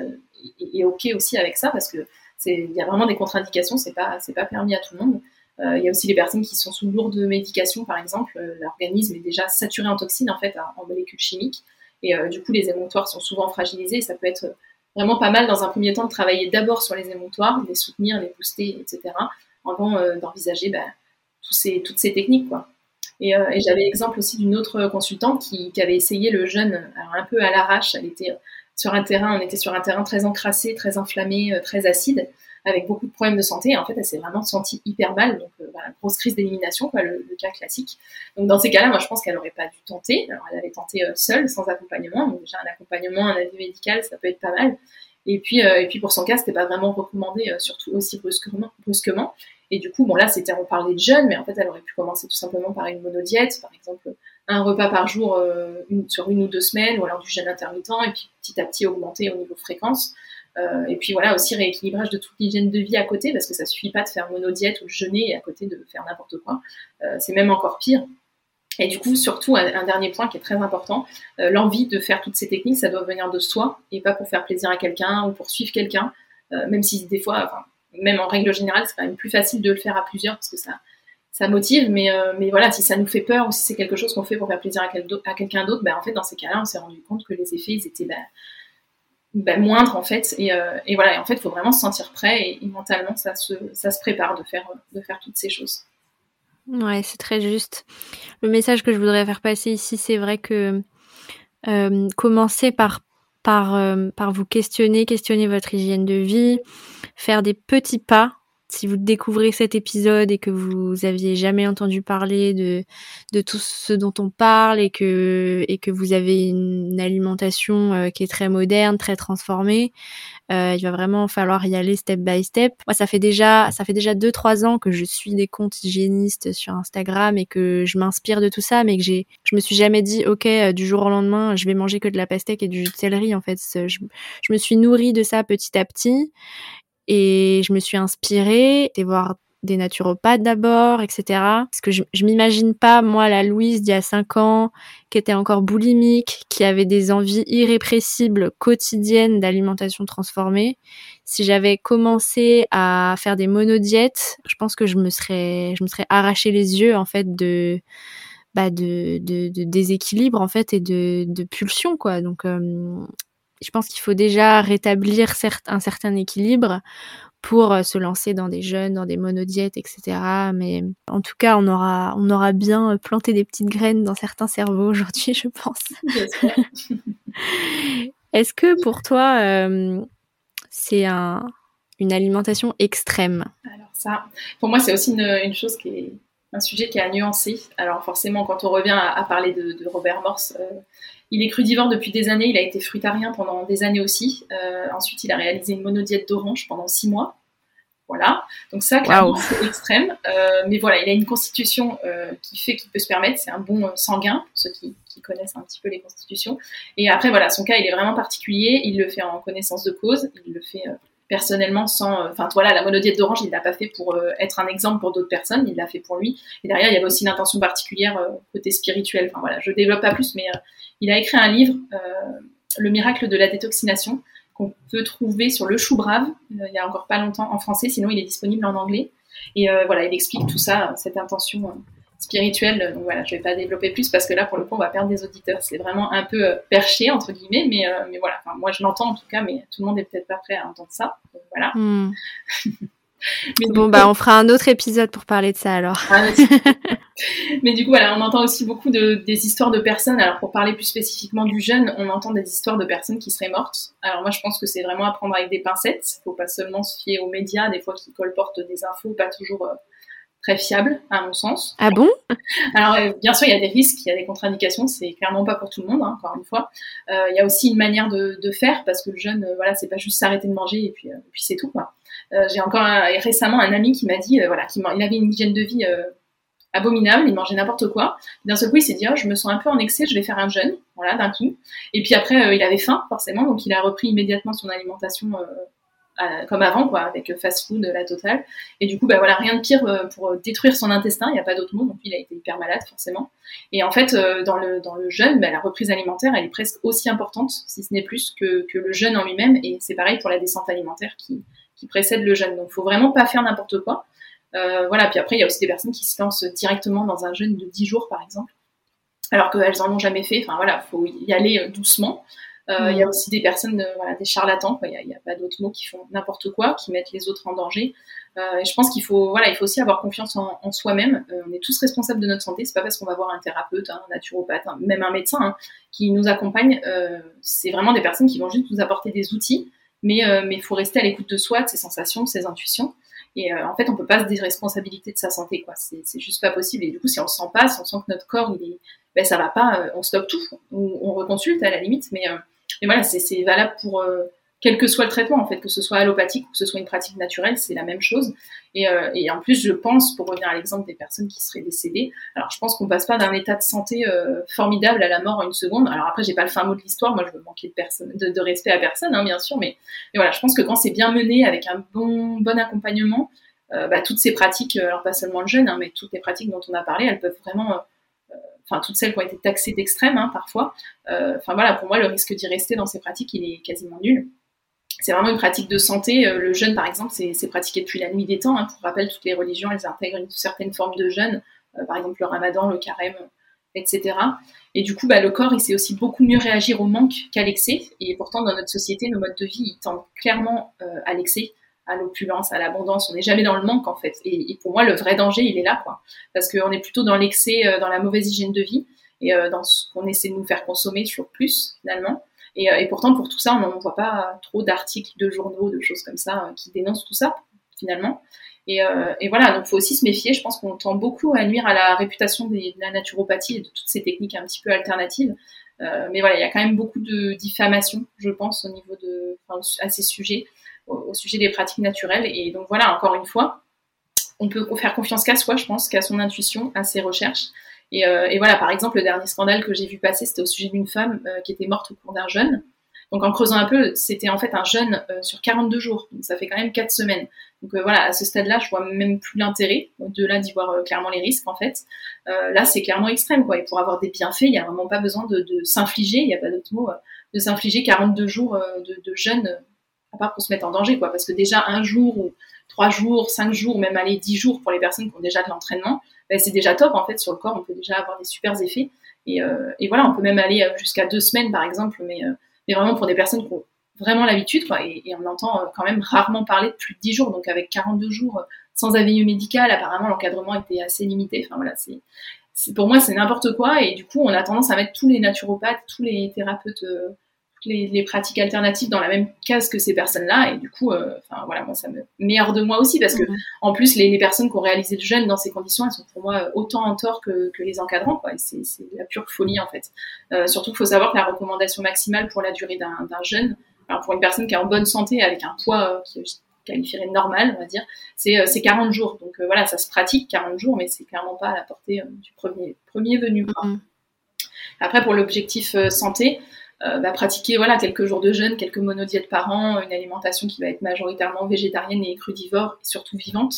est, ok aussi avec ça, parce que il y a vraiment des contre-indications. C'est pas c'est pas permis à tout le monde. Euh, il y a aussi les personnes qui sont sous lourde médication, par exemple. Euh, l'organisme est déjà saturé en toxines en fait, en molécules chimiques, et du coup les émonctoires sont souvent fragilisés. ça peut être vraiment pas mal dans un premier temps de travailler d'abord sur les émontoires, les soutenir, les booster, etc. Avant euh, d'envisager bah, toutes ces techniques. Quoi. Et, euh, et j'avais l'exemple aussi d'une autre consultante qui, qui, avait essayé le jeûne un peu à l'arrache. Elle était sur un terrain, on était sur un terrain très encrassé, très inflammé, très acide avec beaucoup de problèmes de santé. En fait, elle s'est vraiment sentie hyper mal. Donc, euh, voilà, grosse crise d'élimination, le, cas classique. Donc, dans ces cas-là, moi, je pense qu'elle n'aurait pas dû tenter. Alors, elle avait tenté euh, seule, sans accompagnement. Donc, déjà, un accompagnement, un avis médical, ça peut être pas mal. Et puis, euh, pour son cas, c'était pas vraiment recommandé, surtout aussi brusquement. Et du coup, bon là, c'était on parlait de jeûne, mais en fait, elle aurait pu commencer tout simplement par une monodiète, par exemple un repas par jour sur une ou deux semaines, ou alors du jeûne intermittent, et puis petit à petit augmenter au niveau fréquence. Euh, et puis voilà, aussi rééquilibrage de toute l'hygiène de vie à côté, parce que ça suffit pas de faire monodiète ou jeûner à côté de faire n'importe quoi. Euh, c'est même encore pire. Et du coup, surtout, un, dernier point qui est très important, euh, l'envie de faire toutes ces techniques, ça doit venir de soi et pas pour faire plaisir à quelqu'un ou pour suivre quelqu'un, même si des fois, enfin, même en règle générale, c'est quand même plus facile de le faire à plusieurs parce que ça, ça motive, mais, mais voilà, si ça nous fait peur ou si c'est quelque chose qu'on fait pour faire plaisir à, quelqu'un d'autre, ben, en fait, dans ces cas-là, on s'est rendu compte que les effets, ils étaient ben, bah, moindre en fait. Et, euh, voilà, en fait, il faut vraiment se sentir prêt et, mentalement, ça se, prépare de faire, de faire toutes ces choses. Ouais, c'est très juste. Le message que je voudrais faire passer ici, c'est vrai que euh, commencer par par, euh, par vous questionner, questionner votre hygiène de vie, faire des petits pas si vous découvrez cet épisode et que vous aviez jamais entendu parler de, de tout ce dont on parle et que, et que vous avez une alimentation euh, qui est très moderne, très transformée, euh, il va vraiment falloir y aller step by step. Moi, ça fait déjà, ça fait déjà deux, trois ans que je suis des comptes hygiénistes sur Instagram et que je m'inspire de tout ça, mais que j'ai, je me suis jamais dit, ok, euh, du jour au lendemain, je vais manger que de la pastèque et du jus de céleri. En fait, je, je me suis nourrie de ça petit à petit et je me suis inspirée, et voir des naturopathes d'abord, etc. Parce que je, m'imagine pas, moi, la Louise d'il y a 5 ans, qui était encore boulimique, qui avait des envies irrépressibles quotidiennes d'alimentation transformée. Si j'avais commencé à faire des monodiètes, je pense que je me serais, je me serais arraché les yeux, en fait, de, bah, déséquilibre, en fait, et de, de pulsion, quoi. Donc, euh, je pense qu'il faut déjà rétablir un certain équilibre pour euh, se lancer dans des jeûnes, dans des monodiètes, etc. Mais en tout cas, on aura, on aura bien planté des petites graines dans certains cerveaux aujourd'hui, je pense. Est-ce que pour toi, euh, c'est un, une alimentation extrême? Alors ça, pour moi, c'est aussi une, chose qui est un sujet qui est à nuancer. Alors forcément, quand on revient à, parler de, Robert Morse, euh, il est crudivore depuis des années, il a été fruitarien pendant des années aussi. Euh, ensuite, il a réalisé une monodiète d'orange pendant six mois. Voilà, donc ça, clairement, c'est extrême. Euh, mais voilà, il a une constitution qui fait qu'il peut se permettre, c'est un bon sanguin, pour ceux qui, connaissent un petit peu les constitutions. Et après, voilà, son cas, il est vraiment particulier, il le fait en connaissance de cause, il le fait personnellement sans. Enfin, voilà, la monodiète d'orange, il l'a pas fait pour être un exemple pour d'autres personnes, il l'a fait pour lui. Et derrière, il y avait aussi une intention particulière côté spirituel. Enfin voilà, je développe pas plus, mais il a écrit un livre, euh, Le miracle de la détoxination, qu'on peut trouver sur Le Chou Brave, euh, il y a encore pas longtemps en français, sinon il est disponible en anglais. Et euh, voilà, il explique tout ça, cette intention spirituelle. Donc voilà, je vais pas développer plus parce que là, pour le coup, on va perdre des auditeurs. C'est vraiment un peu perché, entre guillemets, mais, mais voilà, moi je l'entends en tout cas, mais tout le monde est peut-être pas prêt à entendre ça. Donc voilà. Hmm. bon, bah, on fera un autre épisode pour parler de ça alors. Ah, mais du coup, voilà, on entend aussi beaucoup de, des histoires de personnes. Alors, pour parler plus spécifiquement du jeûne, on entend des histoires de personnes qui seraient mortes. Alors, moi, je pense que c'est vraiment à prendre avec des pincettes. Il faut pas seulement se fier aux médias, des fois qui colportent des infos pas toujours euh, très fiables, à mon sens. Ah bon? Alors, euh, bien sûr, il y a des risques, il y a des contre-indications. C'est clairement pas pour tout le monde, hein, encore une fois. Euh, il y a aussi une manière de, de faire parce que le jeûne, voilà, c'est pas juste s'arrêter de manger et puis, et puis c'est tout, quoi. Euh, j'ai encore récemment un ami qui m'a dit, euh, voilà, qu'il il avait une hygiène de vie euh, abominable, il mangeait n'importe quoi. D'un seul coup, il s'est dit, oh, je me sens un peu en excès, je vais faire un jeûne, voilà, d'un coup. Et puis après, il avait faim, forcément, donc il a repris immédiatement son alimentation comme avant, quoi, avec fast-food, la totale. Et du coup, bah voilà, rien de pire pour détruire son intestin, il n'y a pas d'autre mot, donc il a été hyper malade, forcément. Et en fait, dans, le, dans le jeûne, bah, la reprise alimentaire, elle est presque aussi importante, si ce n'est plus, que, que le jeûne en lui-même. Et c'est pareil pour la descente alimentaire qui, qui précède le jeûne. Donc, il faut vraiment pas faire n'importe quoi. Euh, voilà. Puis après, il y a aussi des personnes qui se lancent directement dans un jeûne de 10 jours, par exemple, alors qu'elles en ont jamais fait. Enfin voilà, faut y aller euh, doucement. Euh, il y a aussi des personnes, voilà, des charlatans, il n'y a, pas d'autres mots qui font n'importe quoi, qui mettent les autres en danger. Euh, je pense qu'il faut, voilà, il faut aussi avoir confiance en, soi-même. Euh, on est tous responsables de notre santé. C'est pas parce qu'on va voir un thérapeute, un naturopathe, même un médecin hein, qui nous accompagne. Euh, c'est vraiment des personnes qui vont juste nous apporter des outils, mais mais il faut rester à l'écoute de soi, de ses sensations, de ses intuitions. Et en fait, on peut pas se déresponsabiliser de sa santé, quoi. C'est juste pas possible. Et du coup, si on se sent pas, si on sent que notre corps, il est, ben ça va pas, on stoppe tout, ou on reconsulte à la limite. Mais mais voilà, c'est valable pour quel que soit le traitement, en fait, que ce soit allopathique ou que ce soit une pratique naturelle, c'est la même chose. Et, euh, et, en plus, je pense, pour revenir à l'exemple des personnes qui seraient décédées, alors je pense qu'on passe pas d'un état de santé euh, formidable à la mort en une seconde. Alors après, j'ai pas le fin mot de l'histoire, moi je veux manquer de, personne, de, de respect à personne, hein, bien sûr, mais, mais, voilà, je pense que quand c'est bien mené, avec un bon, bon accompagnement, euh, bah, toutes ces pratiques, euh, alors pas seulement le jeûne, hein, mais toutes les pratiques dont on a parlé, elles peuvent vraiment euh, enfin toutes celles qui ont été taxées d'extrême hein, parfois. Enfin voilà, pour moi le risque d'y rester dans ces pratiques il est quasiment nul c'est vraiment une pratique de santé. Euh, le jeûne, par exemple, c'est pratiqué depuis la nuit des temps. Hein. Pour rappel, toutes les religions, elles intègrent une certaine forme de jeûne, euh, par exemple le ramadan, le carême, etc. Et du coup, bah, le corps, il sait aussi beaucoup mieux réagir au manque qu'à l'excès. Et pourtant, dans notre société, nos modes de vie, ils tendent clairement euh, à l'excès, à l'opulence, à l'abondance. On n'est jamais dans le manque, en fait. Et, pour moi, le vrai danger, il est là, quoi. Parce qu'on est plutôt dans l'excès, dans la mauvaise hygiène de vie et dans ce qu'on essaie de nous faire consommer toujours plus, finalement. Euh, et, pourtant, pour tout ça, on n'en voit pas trop d'articles, de journaux, de choses comme ça euh, qui dénoncent tout ça, finalement. Et, euh, voilà, donc faut aussi se méfier. Je pense qu'on tend beaucoup à nuire à la réputation de la naturopathie et de toutes ces techniques un petit peu alternatives. mais voilà, il y a quand même beaucoup de diffamation, je pense, au niveau de, à ces sujets, au, sujet des pratiques naturelles. Et donc voilà, encore une fois, on peut faire confiance qu'à soi, je pense, qu'à son intuition, à ses recherches. Euh, et, voilà, par exemple, le dernier scandale que j'ai vu passer, c'était au sujet d'une femme euh, qui était morte au cours d'un jeûne. Donc en creusant un peu, c'était en fait un jeûne euh, sur 42 jours, donc ça fait quand même 4 semaines. Donc voilà, à ce stade-là, je vois même plus l'intérêt de là d'y voir clairement les risques en fait. là, c'est clairement extrême quoi. Et pour avoir des bienfaits, il n'y a vraiment pas besoin de, s'infliger, il n'y a pas d'autre mot, de s'infliger 42 jours de jeûne, à part pour se mettre en danger quoi. Parce que déjà un jour ou trois jours, cinq jours, même aller 10 jours pour les personnes qui ont déjà de l'entraînement, ben, c'est déjà top en fait sur le corps, on peut déjà avoir des super effets. Et, euh, et voilà, on peut même aller euh, jusqu'à deux semaines par exemple, mais, euh, mais vraiment pour des personnes qui ont vraiment l'habitude, quoi. Et, on entend quand même rarement parler de plus de 10 jours, donc avec 42 jours sans avis médical, apparemment l'encadrement était assez limité. Enfin voilà, c'est pour moi c'est n'importe quoi et du coup on a tendance à mettre tous les naturopathes, tous les thérapeutes les, pratiques alternatives dans la même case que ces personnes-là. Et du coup, euh, enfin voilà, moi ça me met hors de moi aussi parce que en plus les, personnes qui ont réalisé le jeûne dans ces conditions, elles sont pour moi autant en tort que, les encadrants. Quoi. Et c'est, la pure folie en fait. Euh, surtout qu'il faut savoir que la recommandation maximale pour la durée d'un, jeûne, alors pour une personne qui est en bonne santé avec un poids euh, qui qualifierait de normal, on va dire, c'est, c'est 40 jours. Donc voilà, ça se pratique 40 jours, mais c'est clairement pas à la portée du premier, premier venu. Après, pour l'objectif santé, euh, bah, pratiquer voilà quelques jours de jeûne, quelques monodiètes par an, une alimentation qui va être majoritairement végétarienne et crudivore et surtout vivante,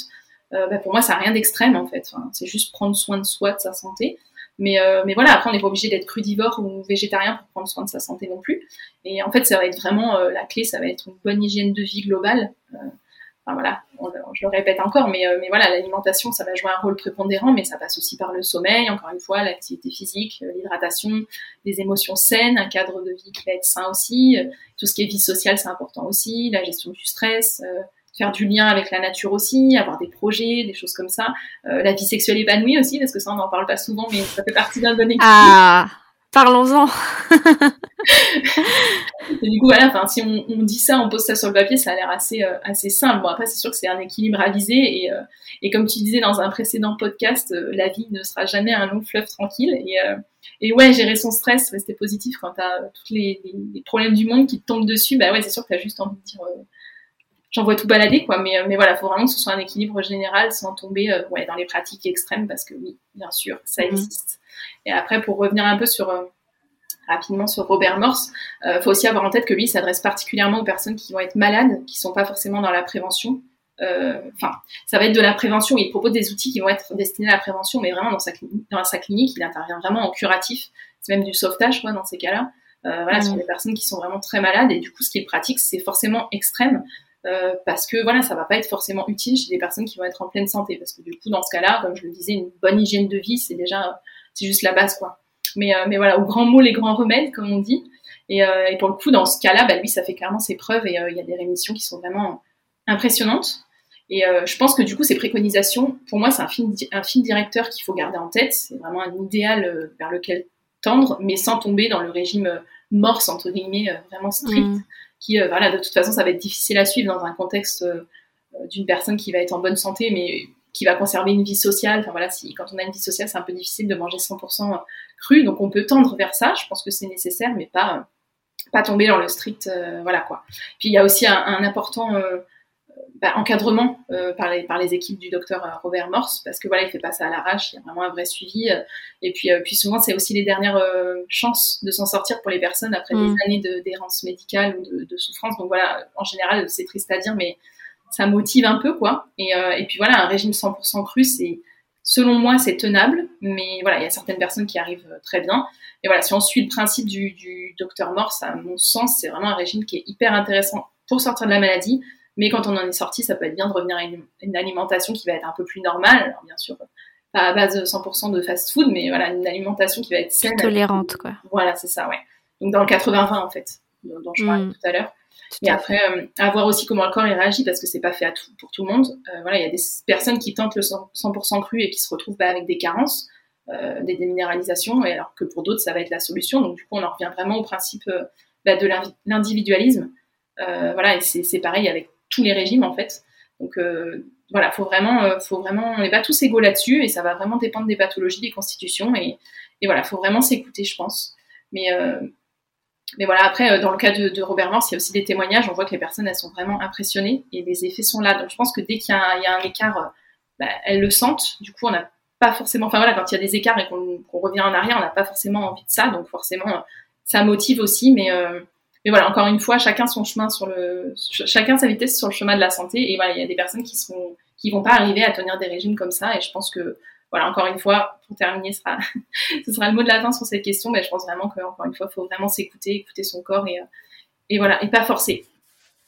euh, bah, pour moi ça n'a rien d'extrême en fait. c'est juste prendre soin de soi, de sa santé. Mais, euh, mais voilà, après on n'est pas obligé d'être crudivore ou végétarien pour prendre soin de sa santé non plus. Et en fait ça va être vraiment la clé, ça va être une bonne hygiène de vie globale. Enfin voilà, je le répète encore, mais, euh, mais voilà, l'alimentation, ça va jouer un rôle prépondérant, mais ça passe aussi par le sommeil, encore une fois, l'activité physique, euh, l'hydratation, des émotions saines, un cadre de vie qui va être sain aussi, euh, tout ce qui est vie sociale, c'est important aussi, la gestion du stress, faire du lien avec la nature aussi, avoir des projets, des choses comme ça, la vie sexuelle épanouie aussi, parce que ça, on n'en parle pas souvent, mais ça fait partie d'un bon équilibre. Ah Parlons-en. du coup, voilà, enfin, si on, dit ça, on pose ça sur le papier, ça a l'air assez, euh, assez simple. Bon, après, c'est sûr que c'est un équilibre à viser. Et, euh, et, comme tu disais dans un précédent podcast, euh, la vie ne sera jamais un long fleuve tranquille. Et, et ouais, gérer son stress, rester positif quand tu as tous les, problèmes du monde qui te tombent dessus, bah ouais, c'est sûr que tu as juste envie de dire j'en vois tout balader, quoi. Mais, mais voilà, faut vraiment que ce soit un équilibre général sans tomber ouais, dans les pratiques extrêmes parce que oui, bien sûr, ça mmh. existe. Et après, pour revenir un peu sur euh, rapidement sur Robert Morse, il euh, faut aussi avoir en tête que lui s'adresse particulièrement aux personnes qui vont être malades, qui sont pas forcément dans la prévention. Euh, enfin, ça va être de la prévention. Il propose des outils qui vont être destinés à la prévention, mais vraiment dans sa, dans sa clinique, il intervient vraiment en curatif. C'est même du sauvetage, quoi, dans ces cas-là. Euh, voilà, ce sont mmh. des personnes qui sont vraiment très malades et du coup, ce qu'il pratique, c'est forcément extrême. Euh, parce que voilà, ça va pas être forcément utile chez des personnes qui vont être en pleine santé, parce que du coup, dans ce cas-là, comme je le disais, une bonne hygiène de vie, c'est déjà c'est juste la base, quoi. Mais, euh, mais voilà, au grand mot, les grands remèdes, comme on dit. Et, euh, et pour le coup, dans ce cas-là, bah, lui, ça fait clairement ses preuves et euh, il y a des rémissions qui sont vraiment impressionnantes. Et je pense que du coup, ces préconisations, pour moi, c'est un film, un film directeur qu'il faut garder en tête. C'est vraiment un idéal vers lequel tendre, mais sans tomber dans le régime morse, entre guillemets, vraiment strict, mm. qui, voilà, de toute façon, ça va être difficile à suivre dans un contexte d'une personne qui va être en bonne santé, mais qui va conserver une vie sociale. Enfin voilà, si quand on a une vie sociale, c'est un peu difficile de manger 100% cru, donc on peut tendre vers ça. Je pense que c'est nécessaire, mais pas pas tomber dans le strict, euh, voilà quoi. Puis il y a aussi un, important euh, bah, encadrement euh, par les par les équipes du docteur Robert Morse, parce que voilà, il fait pas ça à l'arrache, il y a vraiment un vrai suivi. et puis puis souvent c'est aussi les dernières chances de s'en sortir pour les personnes après des mm. années d'errance médicale ou de, de souffrance. Donc voilà, en général c'est triste à dire, mais ça motive un peu, quoi. Et, euh, et puis voilà, un régime 100% cru, c'est, selon moi, c'est tenable, mais voilà, il y a certaines personnes qui arrivent euh, très bien. Et voilà, si on suit le principe du, du docteur Morse, à mon sens, c'est vraiment un régime qui est hyper intéressant pour sortir de la maladie. Mais quand on en est sorti, ça peut être bien de revenir à une, alimentation qui va être un peu plus normale. Alors, bien sûr, pas à base de 100% de fast-food, mais voilà, une alimentation qui va être saine. Tolérante, quoi. Voilà, c'est ça, ouais. Donc, dans le 80-20, en fait, dont je parlais mm. tout à l'heure. Et après, euh, à voir aussi comment le corps il réagit parce que c'est pas fait à tout, pour tout le monde. Euh, voilà, il y a des personnes qui tentent le 100% cru et qui se retrouvent bah, avec des carences, euh, des déminéralisations, et alors que pour d'autres ça va être la solution. Donc du coup, on en revient vraiment au principe bah, de l'individualisme. voilà, et c'est pareil avec tous les régimes en fait. Donc voilà, faut vraiment, faut vraiment, on n'est pas tous égaux là-dessus et ça va vraiment dépendre des pathologies, des constitutions et, et voilà, faut vraiment s'écouter, je pense. Mais mais voilà, après, euh, dans le cas de, Robert Morse, il y a aussi des témoignages. On voit que les personnes, elles sont vraiment impressionnées et les effets sont là. Donc, je pense que dès qu'il y, a un écart, euh, bah, elles le sentent. Du coup, on n'a pas forcément. Enfin, voilà, quand il y a des écarts et qu'on revient en arrière, on n'a pas forcément envie de ça. Donc, forcément, ça motive aussi. Mais, euh, mais voilà, encore une fois, chacun son chemin sur le. Chacun sa vitesse sur le chemin de la santé. Et voilà, il y a des personnes qui sont qui vont pas arriver à tenir des régimes comme ça. Et je pense que voilà, encore une fois, pour terminer, ce sera, ce sera le mot de la fin sur cette question. Mais je pense vraiment qu'encore une fois, il faut vraiment s'écouter, écouter son corps et, euh, et voilà, et pas forcer.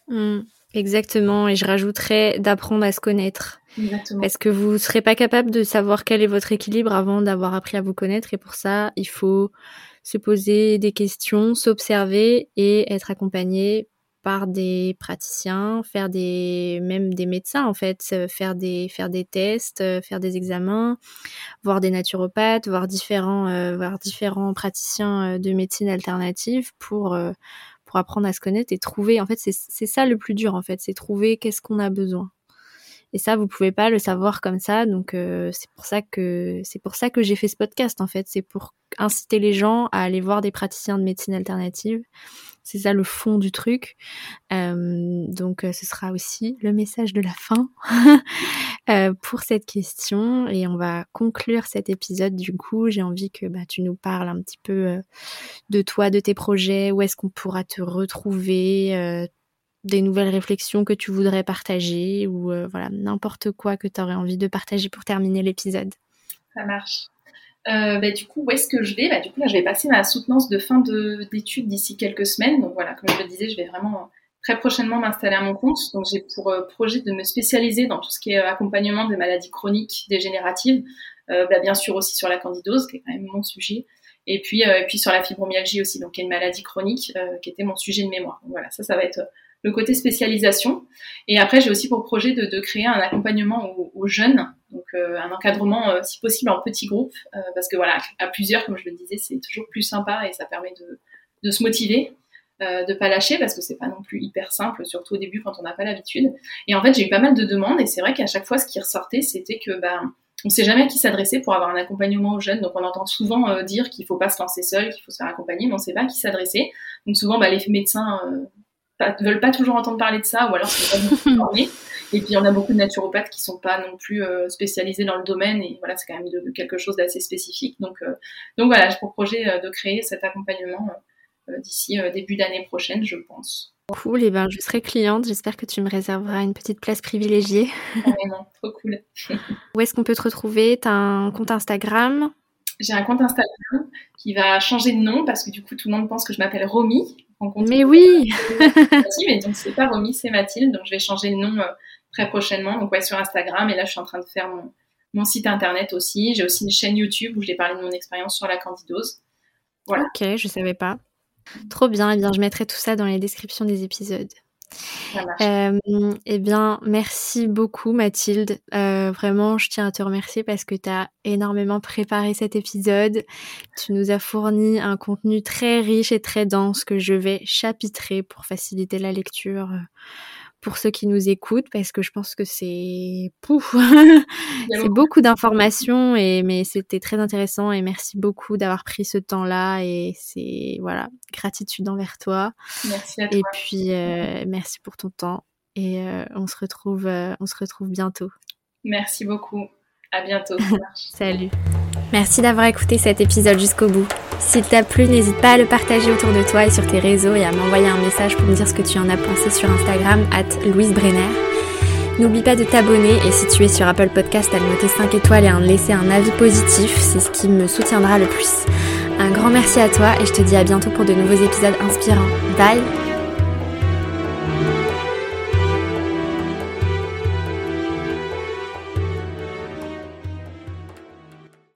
Mmh, exactement. Et je rajouterais d'apprendre à se connaître. Exactement. Parce que vous ne serez pas capable de savoir quel est votre équilibre avant d'avoir appris à vous connaître. Et pour ça, il faut se poser des questions, s'observer et être accompagné par des praticiens, faire des même des médecins en fait, euh, faire des faire des tests, euh, faire des examens, voir des naturopathes, voir différents euh, voir différents praticiens de médecine alternative pour pour apprendre à se connaître et trouver en fait c'est c'est ça le plus dur en fait, c'est trouver qu'est-ce qu'on a besoin. Et ça, vous pouvez pas le savoir comme ça. Donc c'est pour ça que c'est pour ça que j'ai fait ce podcast en fait. C'est pour inciter les gens à aller voir des praticiens de médecine alternative c'est ça le fond du truc. Euh, donc euh, ce sera aussi le message de la fin euh, pour cette question. Et on va conclure cet épisode du coup. J'ai envie que bah, tu nous parles un petit peu de toi, de tes projets, où est-ce qu'on pourra te retrouver, des nouvelles réflexions que tu voudrais partager ou voilà, n'importe quoi que tu aurais envie de partager pour terminer l'épisode. Ça marche. Euh, bah, du coup, où est-ce que je vais? Bah, Du coup, là, je vais passer ma soutenance de fin d'études d'ici quelques semaines. Donc voilà, comme je le disais, je vais vraiment très prochainement m'installer à mon compte. Donc j'ai pour euh, projet de me spécialiser dans tout ce qui est euh, accompagnement des maladies chroniques dégénératives, euh, bah, bien sûr aussi sur la candidose, qui est quand même mon sujet, et puis, et puis sur la fibromyalgie aussi, donc qui est une maladie chronique, qui était mon sujet de mémoire. Donc voilà, ça, ça va être le côté spécialisation. Et après, j'ai aussi pour projet de, créer un accompagnement aux, jeunes donc euh, un encadrement euh, si possible en petits groupes, euh, parce que voilà, à plusieurs, comme je le disais, c'est toujours plus sympa et ça permet de, se motiver. De pas lâcher parce que c'est pas non plus hyper simple, surtout au début quand on n'a pas l'habitude. Et en fait, j'ai eu pas mal de demandes et c'est vrai qu'à chaque fois, ce qui ressortait, c'était que bah, on sait jamais à qui s'adresser pour avoir un accompagnement aux jeunes. Donc on entend souvent dire qu'il faut pas se lancer seul, qu'il faut se faire accompagner, mais on sait pas à qui s'adresser. Donc souvent, bah, les médecins pas, veulent pas toujours entendre parler de ça ou alors c'est pas formés. Et puis, on a beaucoup de naturopathes qui sont pas non plus euh, spécialisés dans le domaine. Et voilà, c'est quand même de, quelque chose d'assez spécifique. Donc, euh, donc voilà, j'ai pour projet euh, de créer cet accompagnement d'ici début d'année prochaine, je pense. Cool, et ben je serai cliente, j'espère que tu me réserveras une petite place privilégiée. Vraiment, trop cool. Où est-ce qu'on peut te retrouver? Tu as un compte Instagram? J'ai un compte Instagram qui va changer de nom parce que du coup tout le monde pense que je m'appelle Romy. Mais oui Mais donc c'est pas Romy, c'est Mathilde, donc je vais changer le nom très prochainement. Donc ouais, sur Instagram. Et là, je suis en train de faire mon, site internet aussi. J'ai aussi une chaîne YouTube où je vais parler de mon expérience sur la candidose. Voilà. Ok, je savais pas. Trop bien. Et eh bien, je mettrai tout ça dans les descriptions des épisodes. Euh, eh bien, merci beaucoup Mathilde. Euh, vraiment, je tiens à te remercier parce que tu as énormément préparé cet épisode. Tu nous as fourni un contenu très riche et très dense que je vais chapitrer pour faciliter la lecture euh, pour ceux qui nous écoutent parce que je pense que c'est pouf c'est beaucoup d'informations et mais c'était très intéressant et merci beaucoup d'avoir pris ce temps-là et c'est voilà gratitude envers toi. Merci à toi. Et puis euh, merci pour ton temps et euh, on se retrouve euh, on se retrouve bientôt. Merci beaucoup. À bientôt. Salut. Merci d'avoir écouté cet épisode jusqu'au bout. S'il t'a plu, n'hésite pas à le partager autour de toi et sur tes réseaux et à m'envoyer un message pour me dire ce que tu en as pensé sur Instagram, at Louise Brenner. N'oublie pas de t'abonner et si tu es sur Apple Podcast, à le noter 5 étoiles et à laisser un avis positif, c'est ce qui me soutiendra le plus. Un grand merci à toi et je te dis à bientôt pour de nouveaux épisodes inspirants. Bye